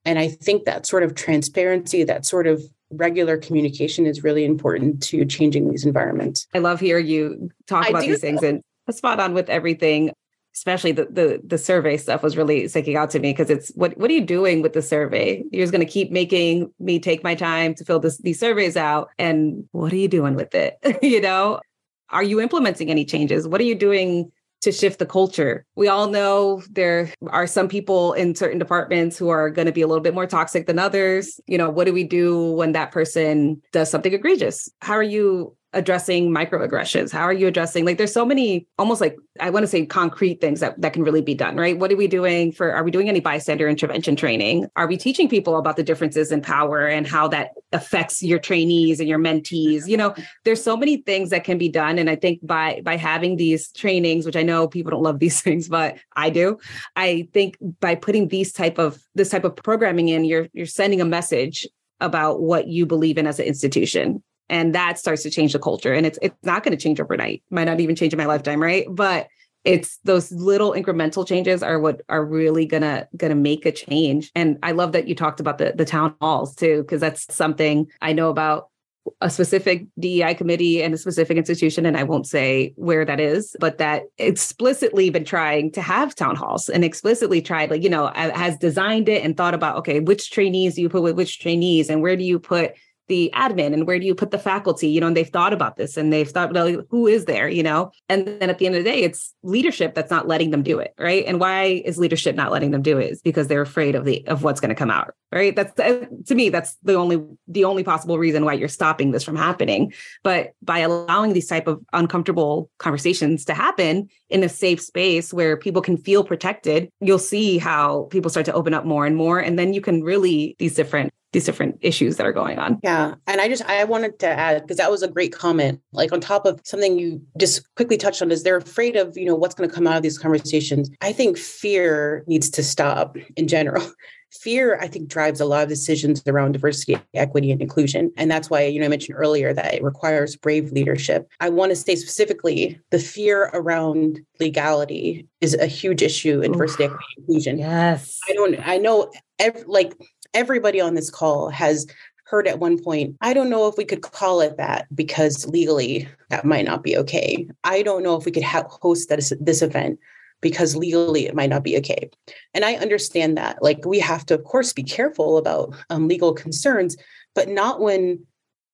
And I think that sort of transparency, that sort of regular communication is really important to changing these environments. I love hearing you talk I about these things and spot on with everything. Especially the the the survey stuff was really sticking out to me because it's what what are you doing with the survey? You're just going to keep making me take my time to fill this these surveys out, and what are you doing with it? [laughs] you know, are you implementing any changes? What are you doing to shift the culture. We all know there are some people in certain departments who are going to be a little bit more toxic than others. You know, what do we do when that person does something egregious? How are you addressing microaggressions? How are you addressing like there's so many almost like I want to say concrete things that, that can really be done, right? What are we doing for are we doing any bystander intervention training? Are we teaching people about the differences in power and how that affects your trainees and your mentees? You know, there's so many things that can be done. And I think by by having these trainings, which I know people don't love these [laughs] things, but I do, I think by putting these type of this type of programming in, you're you're sending a message about what you believe in as an institution and that starts to change the culture. And it's it's not going to change overnight. Might not even change in my lifetime right? But it's those little incremental changes are what are really gonna gonna make a change. And i love that you talked about the the town halls too because that's something i know about a specific DEI committee and a specific institution, and I won't say where that is, but that explicitly been trying to have town halls and explicitly tried, like, you know, has designed it and thought about, okay, which trainees do you put with which trainees and where do you put the admin and where do you put the faculty? You know and they've thought about this and they've thought well, who is there you know? And then at the end of the day it's leadership that's not letting them do it right? And why is leadership not letting them do it? Is because they're afraid of the of what's going to come out right? That's uh, to me that's the only the only possible reason why you're stopping this from happening. But by allowing these type of uncomfortable conversations to happen in a safe space where people can feel protected you'll see how people start to open up more and more. And then you can really these different these different issues that are going on. Yeah. And I just, I wanted to add, because that was a great comment, like on top of something you just quickly touched on is they're afraid of, you know, what's going to come out of these conversations. I think fear needs to stop in general. [laughs] fear i think drives a lot of decisions around diversity equity and inclusion and that's why you know i mentioned earlier that it requires brave leadership i want to say specifically the fear around legality is a huge issue in diversity equity and inclusion yes i don't i know ev- like everybody on this call has heard at one point, I don't know if we could call it that because legally that might not be okay. I don't know if we could ha- host this, this event because legally it might not be okay. And I understand that. Like we have to, of course, be careful about um, legal concerns, but not when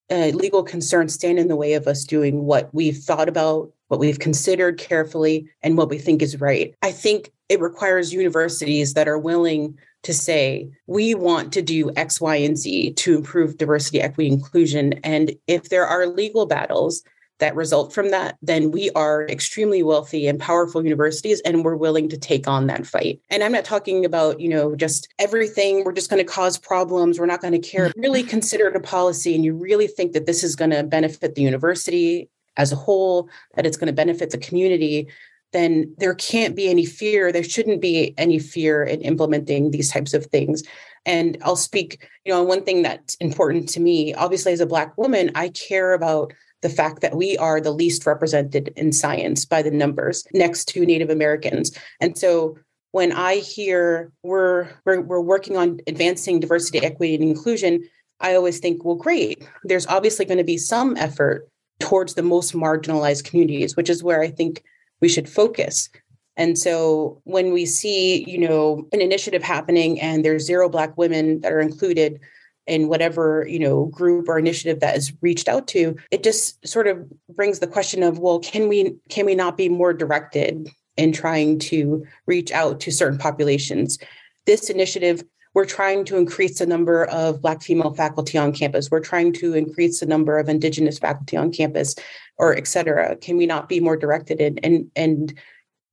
uh, legal concerns stand in the way of us doing what we've thought about, what we've considered carefully, and what we think is right. I think it requires universities that are willing to say, we want to do X, Y, and Z to improve diversity, equity, inclusion. And if there are legal battles that result from that, then we are extremely wealthy and powerful universities and we're willing to take on that fight. And I'm not talking about, you know, just everything, we're just going to cause problems, we're not going to care. Mm-hmm. Really consider it a policy and you really think that this is going to benefit the university as a whole, that it's going to benefit the community, then there can't be any fear. There shouldn't be any fear in implementing these types of things. And I'll speak, you know, on one thing that's important to me. Obviously, as a Black woman, I care about the fact that we are the least represented in science by the numbers next to Native Americans. And so when I hear we're, we're, we're working on advancing diversity, equity, and inclusion, I always think, well, great. There's obviously going to be some effort towards the most marginalized communities, which is where I think we should focus. And so when we see, you know, an initiative happening and there's zero black women that are included in whatever, you know, group or initiative that is reached out to, it just sort of brings the question of, well, can we can we not be more directed in trying to reach out to certain populations? This initiative we're trying to increase the number of Black female faculty on campus. We're trying to increase the number of Indigenous faculty on campus, or et cetera. Can we not be more directed in, and and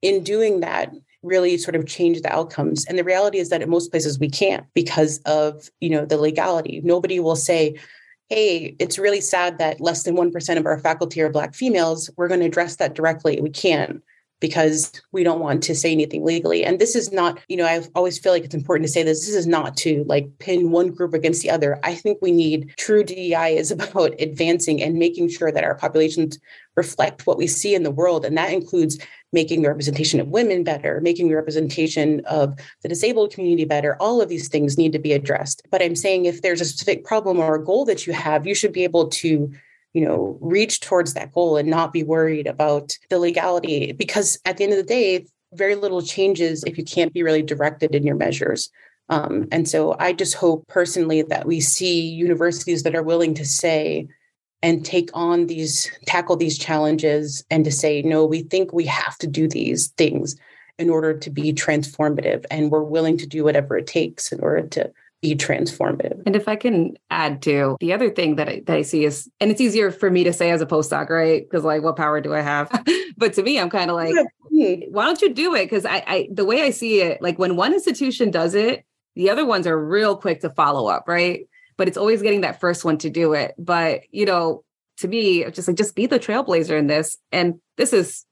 in doing that, really sort of change the outcomes? And the reality is that in most places we can't because of you know the legality. Nobody will say, hey, it's really sad that less than 1% of our faculty are Black females. We're going to address that directly. We can because we don't want to say anything legally. And this is not, you know, I always feel like it's important to say this. This is not to like pin one group against the other. I think we need true DEI is [laughs] about advancing and making sure that our populations reflect what we see in the world. And that includes making the representation of women better, making the representation of the disabled community better. All of these things need to be addressed. But I'm saying if there's a specific problem or a goal that you have, you should be able to you know reach towards that goal and not be worried about the legality. Because at the end of the day very little changes if you can't be really directed in your measures. Um, and so i just hope personally that we see universities that are willing to say and take on these tackle these challenges and to say no we think we have to do these things in order to be transformative and we're willing to do whatever it takes in order to be transformative. And if I can add to the other thing that I, that I see is, and it's easier for me to say as a postdoc, right? Because like, what power do I have? [laughs] but to me, I'm kind of like, why don't you do it? Because I, I, the way I see it, like when one institution does it, the other ones are real quick to follow up, right? But it's always getting that first one to do it. But you know, to me, just like just be the trailblazer in this. And this is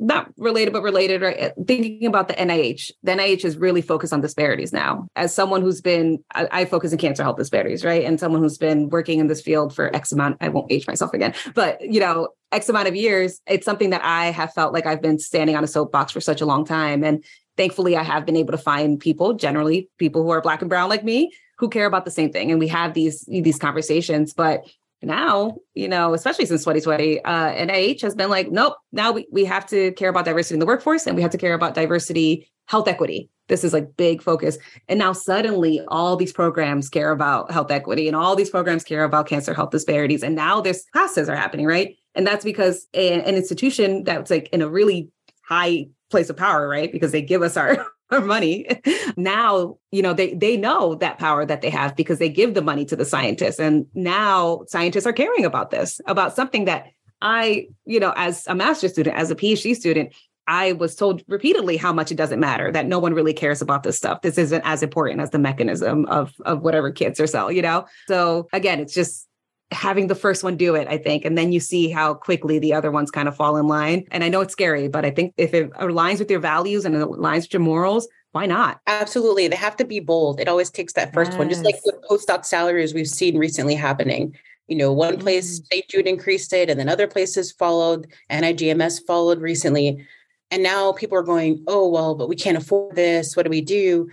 not related, but related, right? Uh, thinking about the NIH, the NIH is really focused on disparities now. As someone who's been, I, I, focus in cancer health disparities, right? And someone who's been working in this field for X amount, I won't age myself again, but you know, X amount of years, it's something that I have felt like I've been standing on a soapbox for such a long time. And thankfully, I have been able to find people, generally people who are black and brown like me, who care about the same thing. And we have these, these conversations, but now, you know, especially since 2020, uh, NIH has been like, nope, now we, we have to care about diversity in the workforce and we have to care about diversity, health equity. This is like big focus. And now suddenly all these programs care about health equity and all these programs care about cancer health disparities. And now there's classes are happening, right? And that's because a, an institution that's like in a really high place of power, right? Because they give us our our money. [laughs] now, you know, they they know that power that they have because they give the money to the scientists. And now scientists are caring about this, about something that I, you know, as a master's student, as a PhD student, I was told repeatedly how much it doesn't matter, that no one really cares about this stuff. This isn't as important as the mechanism of of whatever cancer cell, you know? So again, it's just having the first one do it, I think. And then you see how quickly the other ones kind of fall in line. And I know it's scary, but I think if it aligns with your values and it aligns with your morals, why not? Absolutely. They have to be bold. It always takes that first yes. one, just like with postdoc salaries we've seen recently happening. You know, one place, mm. St. Jude increased it, and then other places followed. NIGMS followed recently. And now people are going, oh, well, but we can't afford this. What do we do?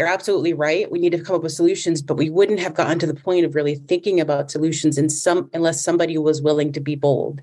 They're absolutely right. We need to come up with solutions, but we wouldn't have gotten to the point of really thinking about solutions in some unless somebody was willing to be bold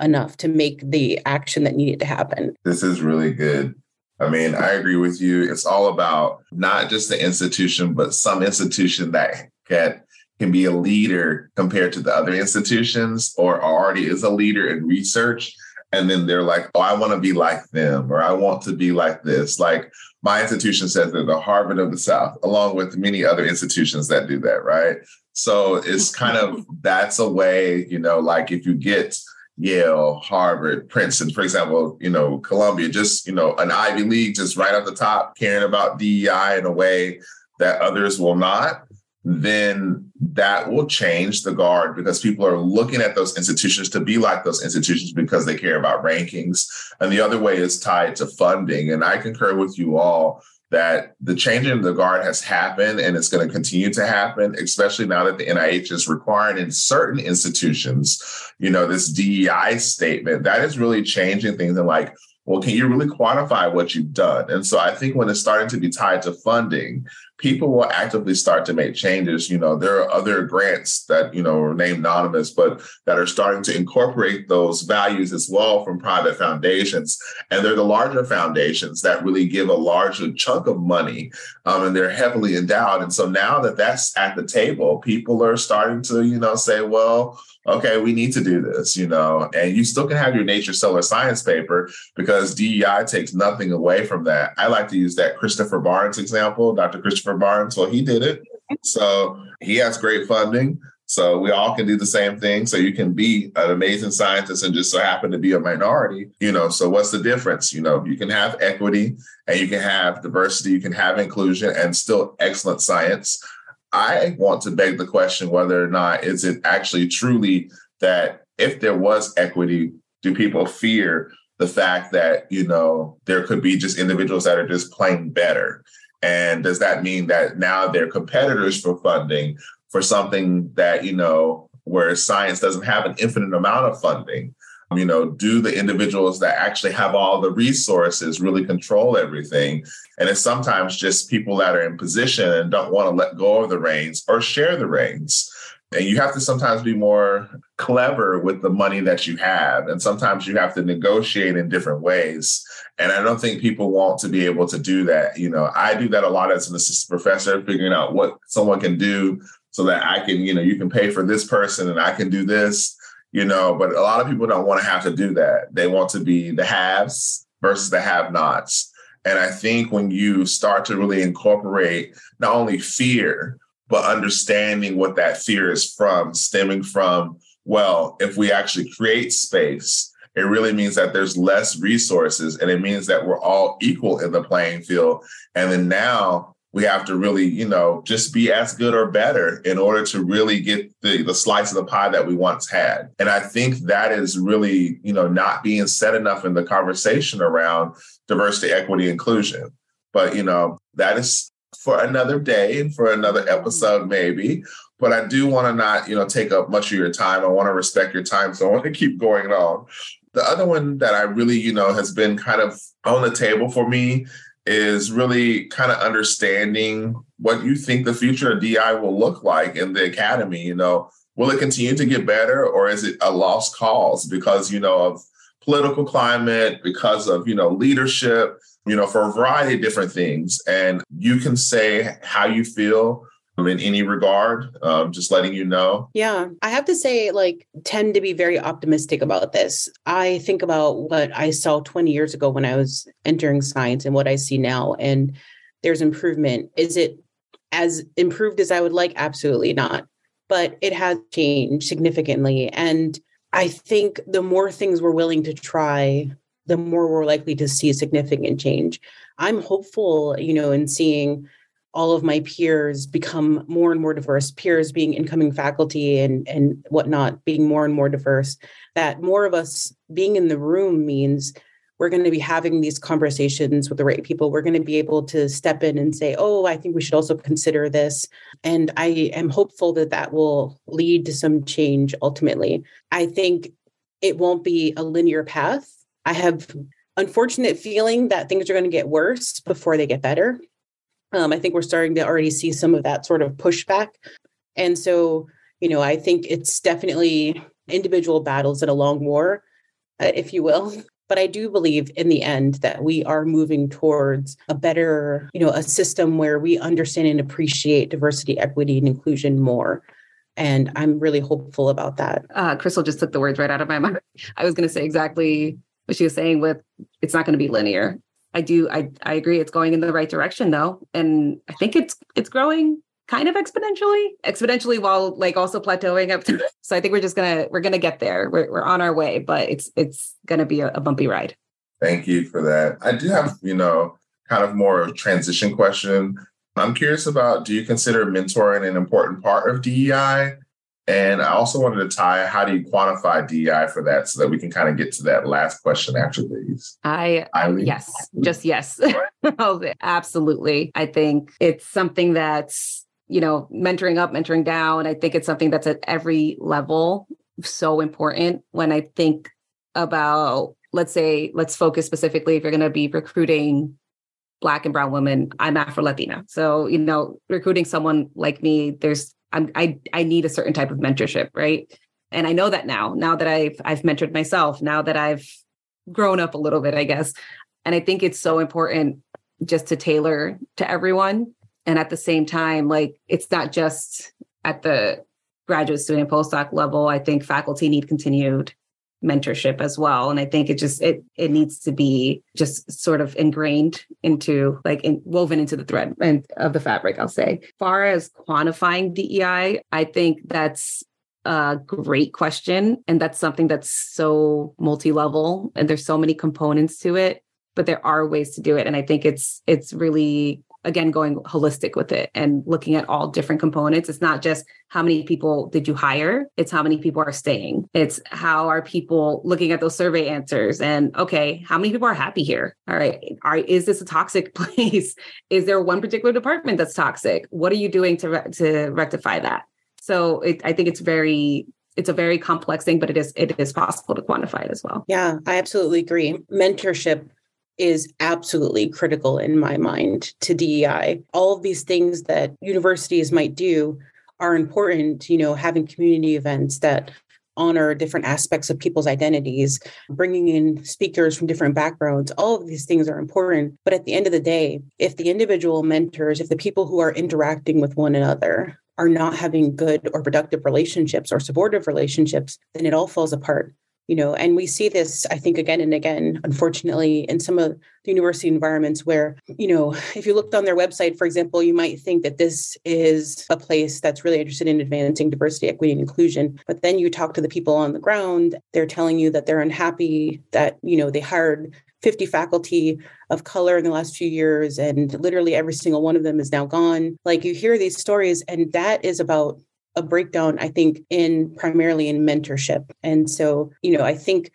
enough to make the action that needed to happen. This is really good. I mean, I agree with you. It's all about not just the institution, but some institution that can can be a leader compared to the other institutions or already is a leader in research. And then they're like, oh, I want to be like them, or I want to be like this. Like my institution says they're the Harvard of the South, along with many other institutions that do that, right? So it's kind of [laughs] that's a way, you know, like if you get Yale, Harvard, Princeton, for example, you know, Columbia, just, you know, an Ivy League just right off the top, caring about DEI in a way that others will not, then that will change the guard because people are looking at those institutions to be like those institutions because they care about rankings. And the other way is tied to funding. And I concur with you all that the changing of the guard has happened and it's going to continue to happen, especially now that the NIH is requiring in certain institutions, you know, this DEI statement. That is really changing things and like, well, can you really quantify what you've done? And so I think when it's starting to be tied to funding, people will actively start to make changes. You know, there are other grants that, you know, are named anonymous, but that are starting to incorporate those values as well from private foundations. And they're the larger foundations that really give a larger chunk of money um, and they're heavily endowed. And so now that that's at the table, people are starting to, you know, say, well, okay, we need to do this, you know, and you still can have your nature solar science paper because DEI takes nothing away from that. I like to use that Christopher Barnes example, Dr. Christopher Barnes. Well, he did it. So he has great funding. So we all can do the same thing. So you can be an amazing scientist and just so happen to be a minority, you know. So what's the difference? You know, you can have equity and you can have diversity, you can have inclusion and still excellent science. I want to beg the question whether or not is it actually truly that if there was equity, do people fear the fact that, you know, there could be just individuals that are just playing better? And does that mean that now they're competitors for funding for something that, you know, where science doesn't have an infinite amount of funding? you know do the individuals that actually have all the resources really control everything and it's sometimes just people that are in position and don't want to let go of the reins or share the reins and you have to sometimes be more clever with the money that you have and sometimes you have to negotiate in different ways and i don't think people want to be able to do that you know i do that a lot as an assistant professor figuring out what someone can do so that i can you know you can pay for this person and i can do this you know, but a lot of people don't want to have to do that. They want to be the haves versus the have nots. And I think when you start to really incorporate not only fear, but understanding what that fear is from, stemming from, well, if we actually create space, it really means that there's less resources and it means that we're all equal in the playing field. And then now we have to really, you know, just be as good or better in order to really get the, the slice of the pie that we once had. And I think that is really, you know, not being said enough in the conversation around diversity, equity, inclusion. But, you know, that is for another day, for another mm-hmm. episode, maybe. But I do want to not, you know, take up much of your time. I want to respect your time. So I want to [laughs] keep going on. The other one that I really, you know, has been kind of on the table for me is really kind of understanding what you think the future of DI will look like in the academy. You know, will it continue to get better or is it a lost cause because, you know, of political climate, because of, you know, leadership, you know, for a variety of different things. And you can say how you feel in any regard um, just letting you know. Yeah. I have to say like tend to be very optimistic about this. I think about what i saw 20 years ago when i was entering science and what i see now and there's improvement. Is it as improved as i would like? Absolutely not. But it has changed significantly. And i think the more things we're willing to try the more we're likely to see significant change i'm hopeful you know in seeing all of my peers become more and more diverse, peers being incoming faculty and, and whatnot, being more and more diverse, that more of us being in the room means we're going to be having these conversations with the right people. We're going to be able to step in and say, oh, I think we should also consider this. And I am hopeful that that will lead to some change ultimately. I think it won't be a linear path. I have unfortunate feeling that things are going to get worse before they get better. Um, I think we're starting to already see some of that sort of pushback. And so, you know, I think it's definitely individual battles in a long war, uh, if you will. But I do believe in the end that we are moving towards a better, you know, a system where we understand and appreciate diversity, equity, and inclusion more. And I'm really hopeful about that. Uh, Chrystal just took the words right out of my [laughs] mouth. I was going to say exactly what she was saying with it's not going to be linear. I do I I agree it's going in the right direction though and I think it's it's growing kind of exponentially exponentially while like also plateauing up [laughs] so I think we're just going to we're going to get there. We're we're on our way but it's it's going to be a, a bumpy ride. Thank you for that. I do have, you know, kind of more of transition question. I'm curious about do you consider mentoring an important part of DEI? And I also wanted to tie how do you quantify DEI for that so that we can kind of get to that last question after these. I, Aileen? yes, just yes. [laughs] Oh, absolutely. I think it's something that's, you know, mentoring up, mentoring down. I think it's something that's at every level so important when I think about, let's say, let's focus specifically if you're going to be recruiting Black and Brown women, I'm Afro Latina. So, you know, recruiting someone like me, there's I'm, I I need a certain type of mentorship, right? And I know that now. Now that I've I've mentored myself, now that I've grown up a little bit, I guess. And I think it's so important just to tailor to everyone. And at the same time, like it's not just at the graduate student postdoc level. I think faculty need continued mentorship as well. And i think it just it it needs to be just sort of ingrained into like in, woven into the thread and of the fabric i'll say. Far as quantifying dei i think that's a great question. And that's something that's so multi-level and there's so many components to it but there are ways to do it. And i think it's it's really again going holistic with it and looking at all different components. It's not just how many people did you hire it's how many people are staying. It's how are people looking at those survey answers and okay how many people are happy here? All right are, is this a toxic [laughs] place? Is there one particular department that's toxic? What are you doing to re- to rectify that? So it, i think it's very it's a very complex thing but it is it is possible to quantify it as well. Yeah i absolutely agree. Mentorship is absolutely critical in my mind to DEI. All of these things that universities might do are important, you know, having community events that honor different aspects of people's identities, bringing in speakers from different backgrounds. All of these things are important. But at the end of the day, if the individual mentors, if the people who are interacting with one another are not having good or productive relationships or supportive relationships, then it all falls apart you know and we see this i think again and again unfortunately in some of the university environments where you know if you looked on their website for example you might think that this is a place that's really interested in advancing diversity equity and inclusion. But then you talk to the people on the ground they're telling you that they're unhappy that you know they hired 50 faculty of color in the last few years and literally every single one of them is now gone. Like you hear these stories and that is about a breakdown, I think, in primarily in mentorship. And so, you know, I think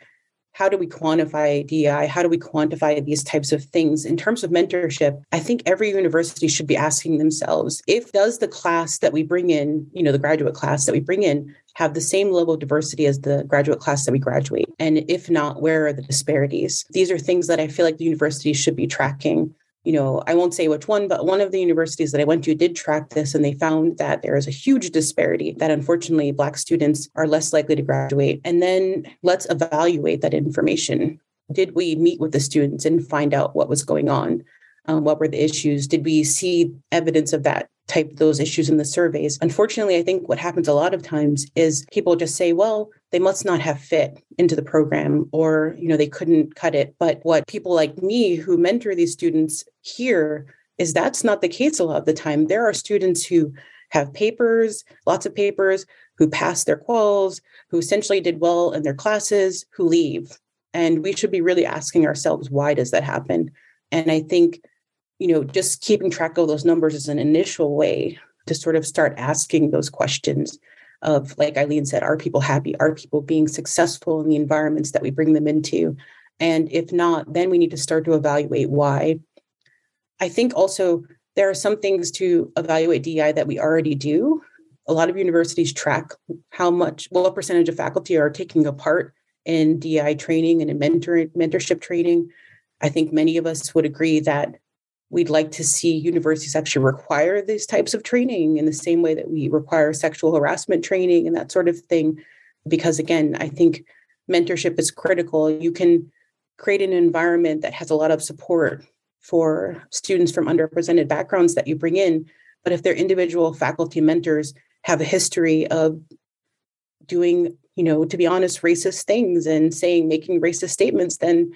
how do we quantify DEI? How do we quantify these types of things in terms of mentorship? I think every university should be asking themselves if does the class that we bring in, you know, the graduate class that we bring in have the same level of diversity as the graduate class that we graduate? And if not, where are the disparities? These are things that I feel like the university should be tracking you know, I won't say which one, but one of the universities that I went to did track this and they found that there is a huge disparity that unfortunately Black students are less likely to graduate. And then let's evaluate that information. Did we meet with the students and find out what was going on? Um, what were the issues? Did we see evidence of that type those issues in the surveys. Unfortunately, I think what happens a lot of times is people just say, well, they must not have fit into the program or, you know, they couldn't cut it. But what people like me who mentor these students hear is that's not the case a lot of the time. There are students who have papers, lots of papers, who pass their quals, who essentially did well in their classes, who leave. And we should be really asking ourselves, why does that happen? And I think you know, just keeping track of those numbers is an initial way to sort of start asking those questions of, like Aileen said, are people happy? Are people being successful in the environments that we bring them into? And if not, then we need to start to evaluate why. I think also there are some things to evaluate DEI that we already do. A lot of universities track how much, what percentage of faculty are taking a part in DEI training and in mentor, mentorship training. I think many of us would agree that we'd like to see universities actually require these types of training in the same way that we require sexual harassment training and that sort of thing. Because again, I think mentorship is critical. You can create an environment that has a lot of support for students from underrepresented backgrounds that you bring in. But if their individual faculty mentors have a history of doing, you know, to be honest, racist things and saying, making racist statements, then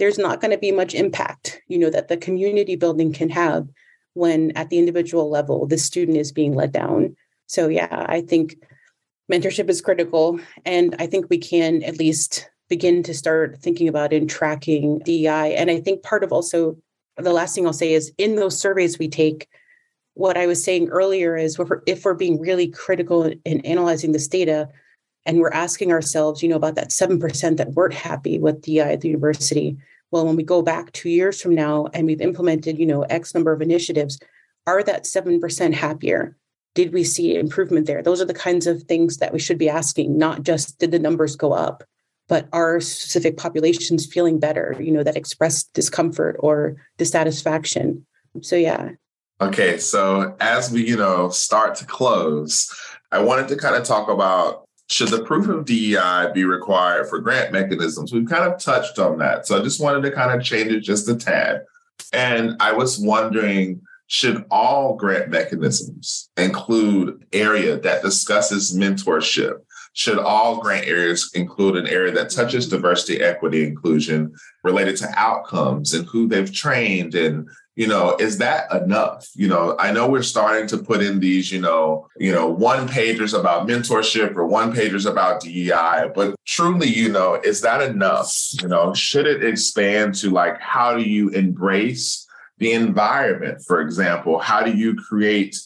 there's not going to be much impact, you know, that the community building can have when at the individual level the student is being let down. So yeah, I think mentorship is critical. And I think we can at least begin to start thinking about and tracking DEI. And I think part of also the last thing I'll say is in those surveys we take, what I was saying earlier is if we're being really critical in analyzing this data, and we're asking ourselves, you know, about that 7% that weren't happy with DEI at the university. Well, when we go back two years from now and we've implemented, you know, X number of initiatives, are that 7% happier? Did we see improvement there? Those are the kinds of things that we should be asking, not just did the numbers go up, but are specific populations feeling better, you know, that express discomfort or dissatisfaction? So, yeah. Okay. So, as we, you know, start to close, I wanted to kind of talk about should the proof of DEI be required for grant mechanisms? We've kind of touched on that. So I just wanted to kind of change it just a tad. And I was wondering should all grant mechanisms include area that discusses mentorship? Should all grant areas include an area that touches diversity, equity, inclusion related to outcomes and who they've trained and you know is that enough? You know i know we're starting to put in these you know you know one pagers about mentorship or one pagers about dei but truly you know is that enough? You know should it expand to like how do you embrace the environment for example? How do you create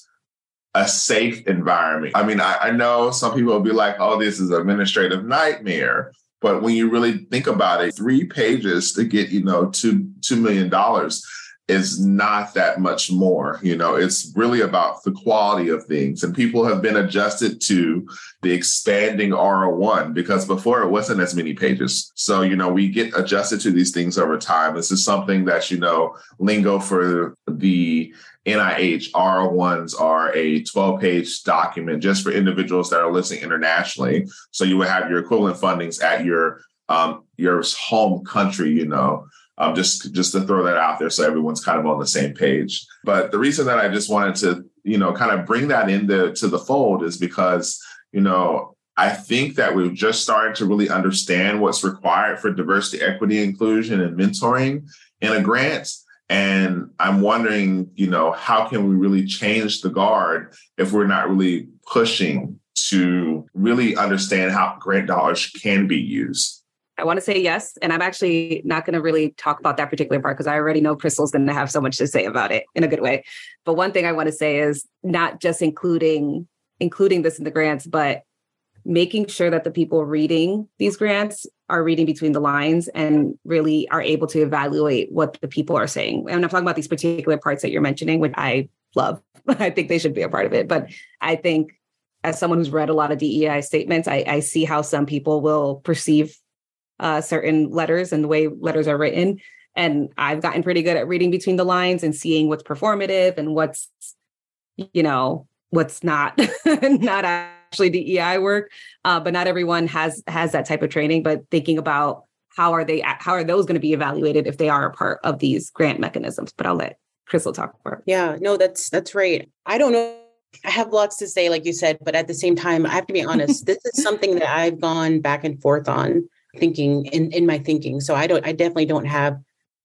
a safe environment? I mean I, I know some people will be like oh this is administrative nightmare but when you really think about it three pages to get you know two two million dollars is not that much more. You know, it's really about the quality of things. And people have been adjusted to the expanding R01 because before it wasn't as many pages. So, you know, we get adjusted to these things over time. This is something that, you know, lingo for the NIH R01s are a 12 page document just for individuals that are listening internationally. So you would have your equivalent fundings at your um, your home country, you know. Um, just just to throw that out there so everyone's kind of on the same page. But the reason that I just wanted to, you know, kind of bring that into to the fold is because, you know, I think that we're just starting to really understand what's required for diversity, equity, inclusion, and mentoring in a grant. And I'm wondering, you know, how can we really change the guard if we're not really pushing to really understand how grant dollars can be used? I want to say yes. And I'm actually not going to really talk about that particular part because I already know Chrystal's going to have so much to say about it in a good way. But one thing I want to say is not just including including this in the grants, but making sure that the people reading these grants are reading between the lines and really are able to evaluate what the people are saying. And I'm talking about these particular parts that you're mentioning, which I love. [laughs] I think they should be a part of it. But I think as someone who's read a lot of DEI statements, I, I see how some people will perceive uh, certain letters and the way letters are written. And I've gotten pretty good at reading between the lines and seeing what's performative and what's, you know, what's not [laughs] not actually DEI work. Uh, but not everyone has has that type of training. But thinking about how are they how are those going to be evaluated if they are a part of these grant mechanisms? But I'll let Chrystal talk about. Yeah, no, that's that's right. I don't know I have lots to say, like you said, but at the same time, I have to be honest. this is something that I've gone back and forth on thinking in in my thinking so i don't i definitely don't have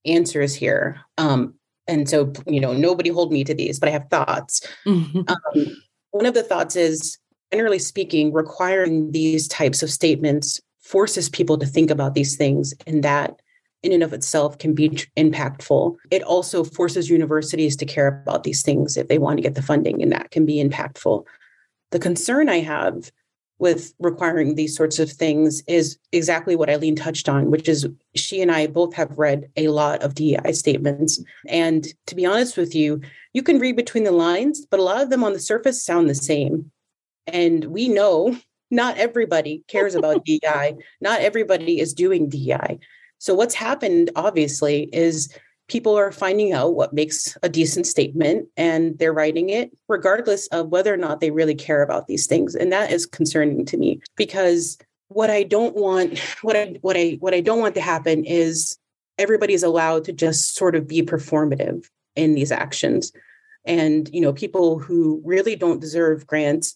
answers here um and so you know nobody hold me to these but i have thoughts mm-hmm. um, one of the thoughts is generally speaking requiring these types of statements forces people to think about these things and that in and of itself can be impactful. It also forces universities to care about these things if they want to get the funding, and that can be impactful. The concern I have with requiring these sorts of things is exactly what Aileen touched on, which is she and I both have read a lot of DEI statements. And to be honest with you, you can read between the lines, but a lot of them on the surface sound the same. And we know not everybody cares about [laughs] DEI, not everybody is doing DEI. So, what's happened, obviously, is people are finding out what makes a decent statement and they're writing it regardless of whether or not they really care about these things. And that is concerning to me because what i don't want what i what i what i don't want to happen is everybody's allowed to just sort of be performative in these actions. And you know people who really don't deserve grants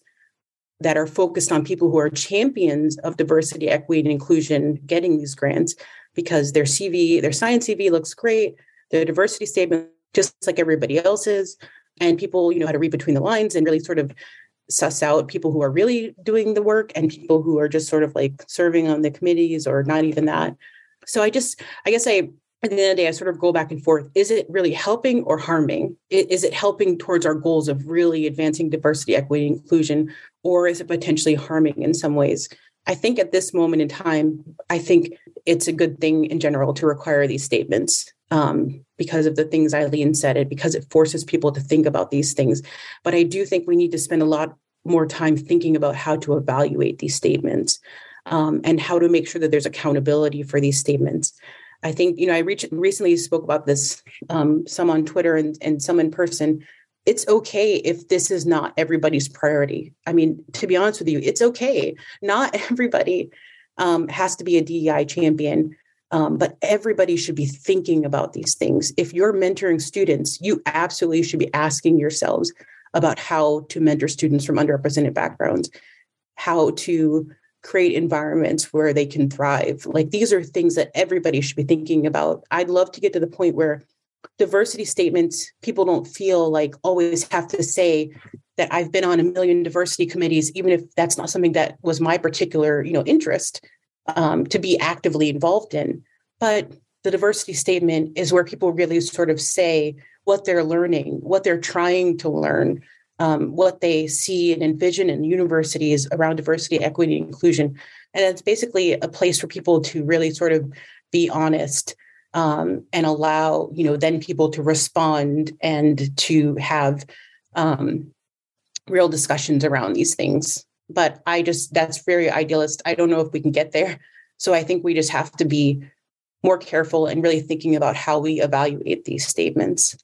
that are focused on people who are champions of diversity equity and inclusion getting these grants because their cv their science cv looks great the diversity statement just like everybody else's. And people you know how to read between the lines and really sort of suss out people who are really doing the work and people who are just sort of like serving on the committees or not even that. So i just i guess i at the end of the day i sort of go back and forth. Is it really helping or harming? Is it helping towards our goals of really advancing diversity equity inclusion or is it potentially harming in some ways? I think at this moment in time i think it's a good thing in general to require these statements um, because of the things Aileen said, it because it forces people to think about these things. But I do think we need to spend a lot more time thinking about how to evaluate these statements um, and how to make sure that there's accountability for these statements. I think, you know, I reach, recently spoke about this, um, some on Twitter and, and some in person. It's okay if this is not everybody's priority. I mean, to be honest with you, it's okay. Not [laughs] everybody um, has to be a DEI champion. Um, but everybody should be thinking about these things. If you're mentoring students, you absolutely should be asking yourselves about how to mentor students from underrepresented backgrounds, how to create environments where they can thrive. Like these are things that everybody should be thinking about. I'd love to get to the point where diversity statements, people don't feel like always have to say that I've been on a million diversity committees, even if that's not something that was my particular, you know, interest um, to be actively involved in. But the diversity statement is where people really sort of say what they're learning, what they're trying to learn, um, what they see and envision in universities around diversity, equity, and inclusion. And it's basically a place for people to really sort of be honest um, and allow, you know, then people to respond and to have um, real discussions around these things but I just that's very idealist. I don't know if we can get there. So I think we just have to be more careful and really thinking about how we evaluate these statements.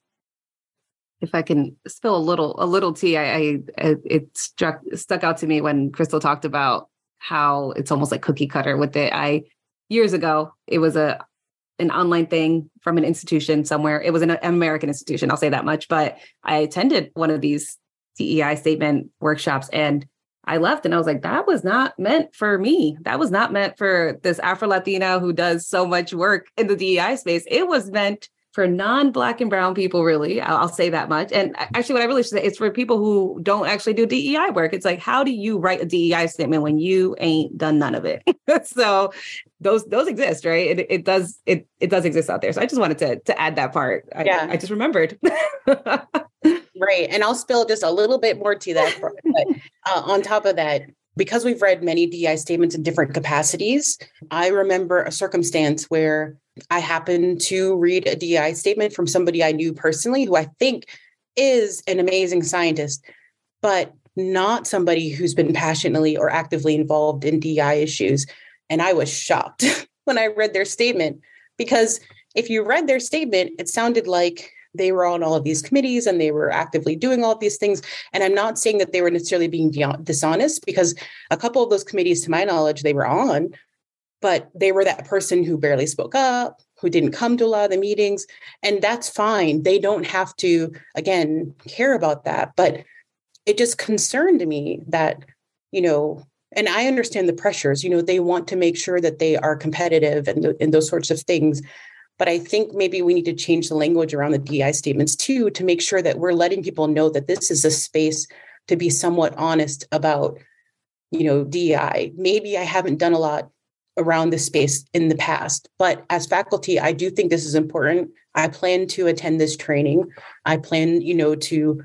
If I can spill a little a little tea, I, I it struck stuck out to me when Chrystal talked about how it's almost like cookie cutter with it. I years ago it was a an online thing from an institution somewhere. It was an American institution, I'll say that much. But I attended one of these DEI statement workshops and I left and I was like, that was not meant for me. That was not meant for this Afro Latina who does so much work in the DEI space. It was meant for non-black and brown people really. I'll, I'll, say that much. And actually what i really should say is for people who don't actually do dei work. It's like how do you write a dei statement when you ain't done none of it? [laughs] So those those exist right? It, it does it it does exist out there. So i just wanted to to add that part. I, yeah. I just remembered [laughs] right and i'll spill just a little bit more to that but, [laughs] uh, on top of that because we've read many DI statements in different capacities, I remember a circumstance where I happened to read a DI statement from somebody I knew personally who I think is an amazing scientist, but not somebody who's been passionately or actively involved in DI issues. And I was shocked [laughs] when I read their statement because if you read their statement, it sounded like they were on all of these committees and they were actively doing all of these things. And I'm not saying that they were necessarily being dishonest because a couple of those committees, to my knowledge, they were on, but they were that person who barely spoke up, who didn't come to a lot of the meetings. And that's fine. They don't have to, again, care about that. But it just concerned me that, you know, and I understand the pressures, you know, they want to make sure that they are competitive and, and those sorts of things. But I think maybe we need to change the language around the DI statements too to make sure that we're letting people know that this is a space to be somewhat honest about, you know, DI. Maybe I haven't done a lot around this space in the past. But as faculty, I do think this is important. I plan to attend this training. I plan, you know, to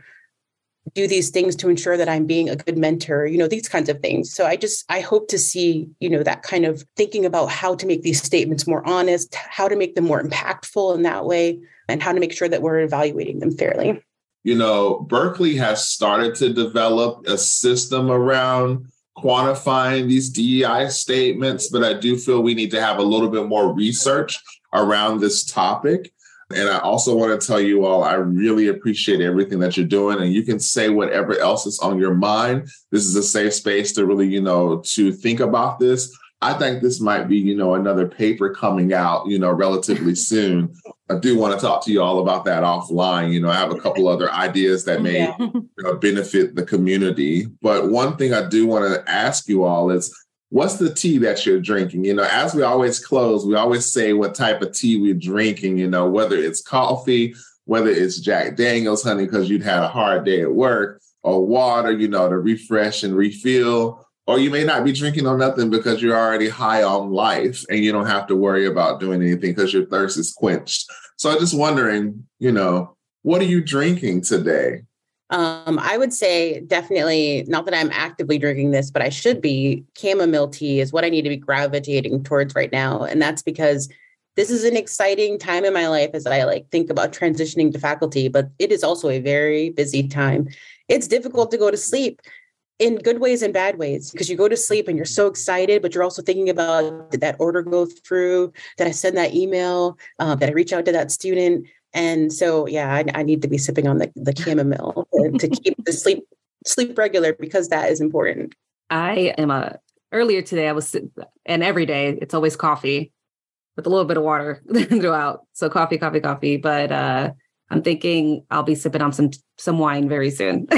do these things to ensure that I'm being a good mentor, you know, these kinds of things. So I just I hope to see, you know, that kind of thinking about how to make these statements more honest, how to make them more impactful in that way, and how to make sure that we're evaluating them fairly. You know, Berkeley has started to develop a system around quantifying these DEI statements, but I do feel we need to have a little bit more research around this topic. And I also want to tell you all, I really appreciate everything that you're doing. And you can say whatever else is on your mind. This is a safe space to really, you know, to think about this. I think this might be, you know, another paper coming out, you know, relatively [laughs] soon. I do want to talk to you all about that offline. You know, I have a couple other ideas that may yeah. you know, benefit the community. But one thing I do want to ask you all is what's the tea that you're drinking? You know, as we always close, we always say what type of tea we're drinking, you know, whether it's coffee, whether it's Jack Daniels, honey, because you'd had a hard day at work, or water, you know, to refresh and refill or you may not be drinking on nothing because you're already high on life and you don't have to worry about doing anything because your thirst is quenched. So I'm just wondering, you know, what are you drinking today? Um, I would say definitely not that I'm actively drinking this, but I should be. Chamomile tea is what I need to be gravitating towards right now. And that's because this is an exciting time in my life as I like think about transitioning to faculty, but it is also a very busy time. It's difficult to go to sleep in good ways and bad ways because you go to sleep and you're so excited but you're also thinking about did that order go through did i send that email uh, did i reach out to that student and so yeah i, I need to be sipping on the, the [laughs] chamomile to, to keep the sleep sleep regular because that is important i am a earlier today i was and every day it's always coffee with a little bit of water [laughs] throughout so coffee coffee coffee but uh i'm thinking i'll be sipping on some some wine very soon [laughs]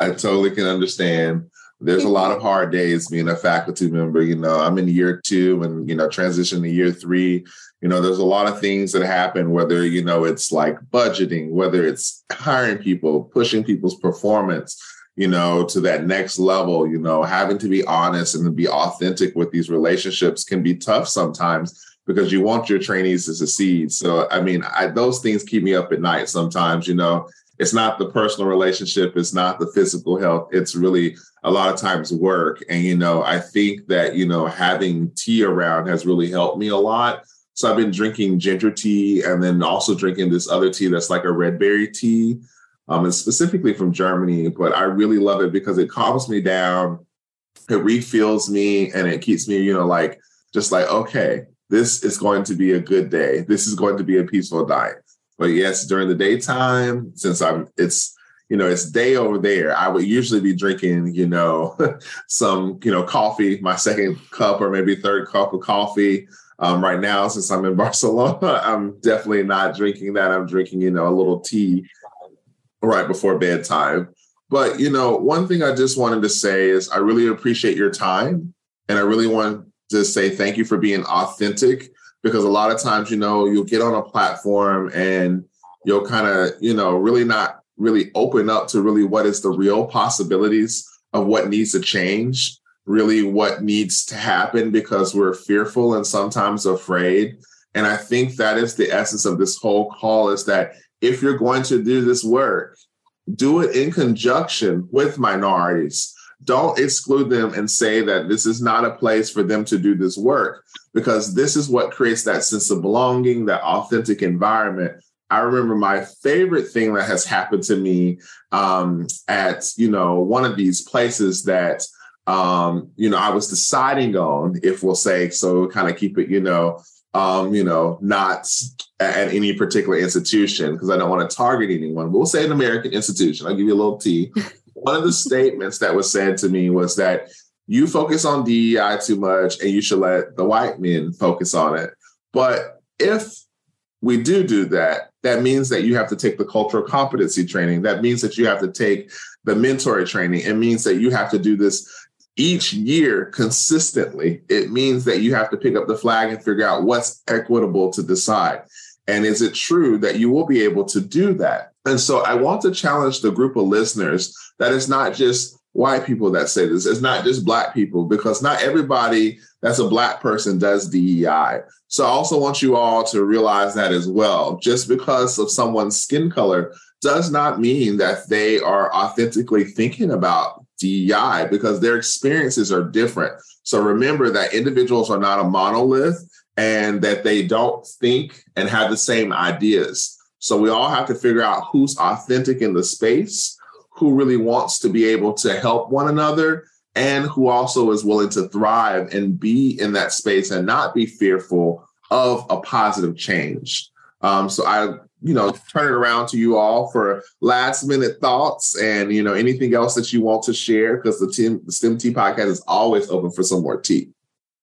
I totally can understand. There's a lot of hard days being a faculty member. You know, I'm in year two and, you know, transition to year three. You know, there's a lot of things that happen, whether, you know, it's like budgeting, whether it's hiring people, pushing people's performance, you know, to that next level, you know, having to be honest and be authentic with these relationships can be tough sometimes because you want your trainees to succeed. So, I mean, I, those things keep me up at night sometimes, you know, it's not the personal relationship, it's not the physical health. It's really a lot of times work. And, you know, I think that, you know, having tea around has really helped me a lot. So I've been drinking ginger tea and then also drinking this other tea that's like a red berry tea. Um, and specifically from Germany, but I really love it because it calms me down, it refills me, and it keeps me, you know, like just like, okay, this is going to be a good day. This is going to be a peaceful night. But yes, during the daytime, since I'm it's you know, it's day over there. I would usually be drinking, you know, [laughs] some, you know, coffee, my second cup or maybe third cup of coffee. Um, right now, since I'm in [laughs] Barcelona, I'm definitely not drinking that. I'm drinking, you know, a little tea right before bedtime. But, you know, one thing I just wanted to say is I really appreciate your time. And I really want to say thank you for being authentic because a lot of times, you know, you'll get on a platform and you'll kind of, you know, really not really open up to really what is the real possibilities of what needs to change, really what needs to happen because we're fearful and sometimes afraid. And I think that is the essence of this whole call is that if you're going to do this work, do it in conjunction with minorities don't exclude them and say that this is not a place for them to do this work because this is what creates that sense of belonging, that authentic environment. I remember my favorite thing that has happened to me um, at you know one of these places that um, you know I was deciding on if we'll say so kind of keep it you know um, you know not at any particular institution because I don't want to target anyone. We'll say an American institution. I'll give you a little tea. [laughs] one of the statements that was said to me was that you focus on DEI too much and you should let the white men focus on it. But if we do do that, that means that you have to take the cultural competency training. That means that you have to take the mentor training. It means that you have to do this each year consistently. It means that you have to pick up the flag and figure out what's equitable to decide. And is it true that you will be able to do that? And so I want to challenge the group of listeners that it's not just white people that say this. It's not just black people because not everybody that's a black person does DEI. So I also want you all to realize that as well. Just because of someone's skin color does not mean that they are authentically thinking about DEI because their experiences are different. So remember that individuals are not a monolith and that they don't think and have the same ideas. So we all have to figure out who's authentic in the space, who really wants to be able to help one another, and who also is willing to thrive and be in that space and not be fearful of a positive change. Um, so I, you know, turn it around to you all for last minute thoughts and you know anything else that you want to share because the team, the STEM Tea podcast is always open for some more tea.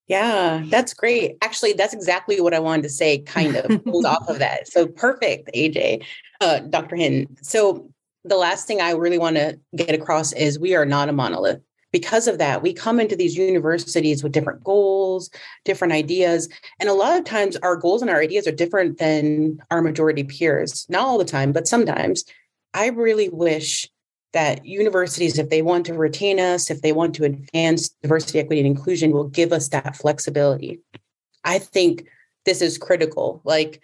Yeah, that's great. Actually, that's exactly what I wanted to say, kind of [laughs] pulled off of that. So perfect, AJ, uh, Dr. Hinton. So the last thing I really want to get across is we are not a monolith. Because of that, we come into these universities with different goals, different ideas. And a lot of times our goals and our ideas are different than our majority peers. Not all the time, but sometimes. I really wish that universities, if they want to retain us, if they want to advance diversity, equity, and inclusion, will give us that flexibility. I think this is critical. Like,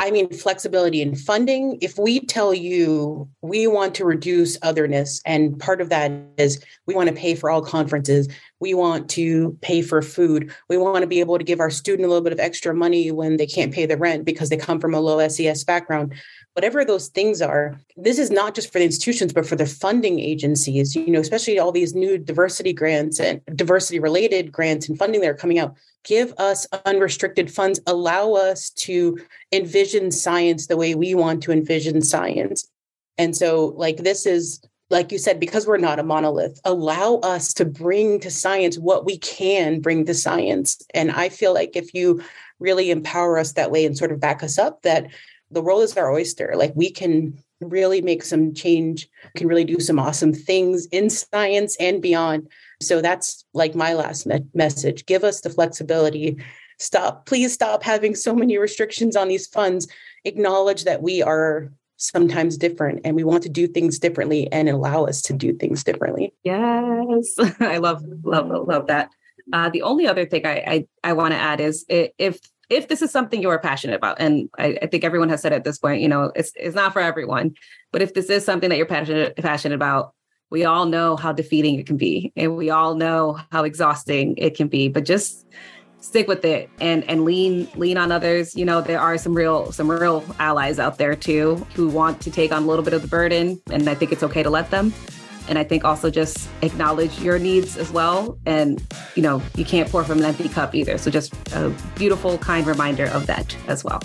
I mean, flexibility in funding. If we tell you we want to reduce otherness, and part of that is we want to pay for all conferences, we want to pay for food, we want to be able to give our student a little bit of extra money when they can't pay the rent because they come from a low SES background whatever those things are this is not just for the institutions but for the funding agencies you know especially all these new diversity grants and diversity related grants and funding that are coming out. Give us unrestricted funds. Allow us to envision science the way we want to envision science. And so like this is like you said because we're not a monolith allow us to bring to science what we can bring to science. And i feel like if you really empower us that way and sort of back us up that the world is our oyster. Like we can really make some change, can really do some awesome things in science and beyond. So that's like my last me- message. Give us the flexibility. Stop, please stop having so many restrictions on these funds. Acknowledge that we are sometimes different and we want to do things differently and allow us to do things differently. Yes. [laughs] I love, love, love that. Uh, the only other thing I, I, I want to add is if if this is something you're passionate about, and I, I, think everyone has said at this point, you know, it's it's not for everyone, but if this is something that you're passionate passionate about, we all know how defeating it can be, and we all know how exhausting it can be. But just stick with it and and lean lean on others. You know, there are some real some real allies out there too who want to take on a little bit of the burden, and I think it's okay to let them and i think also just acknowledge your needs as well. And you know you can't pour from an empty cup either. So just a beautiful kind reminder of that as well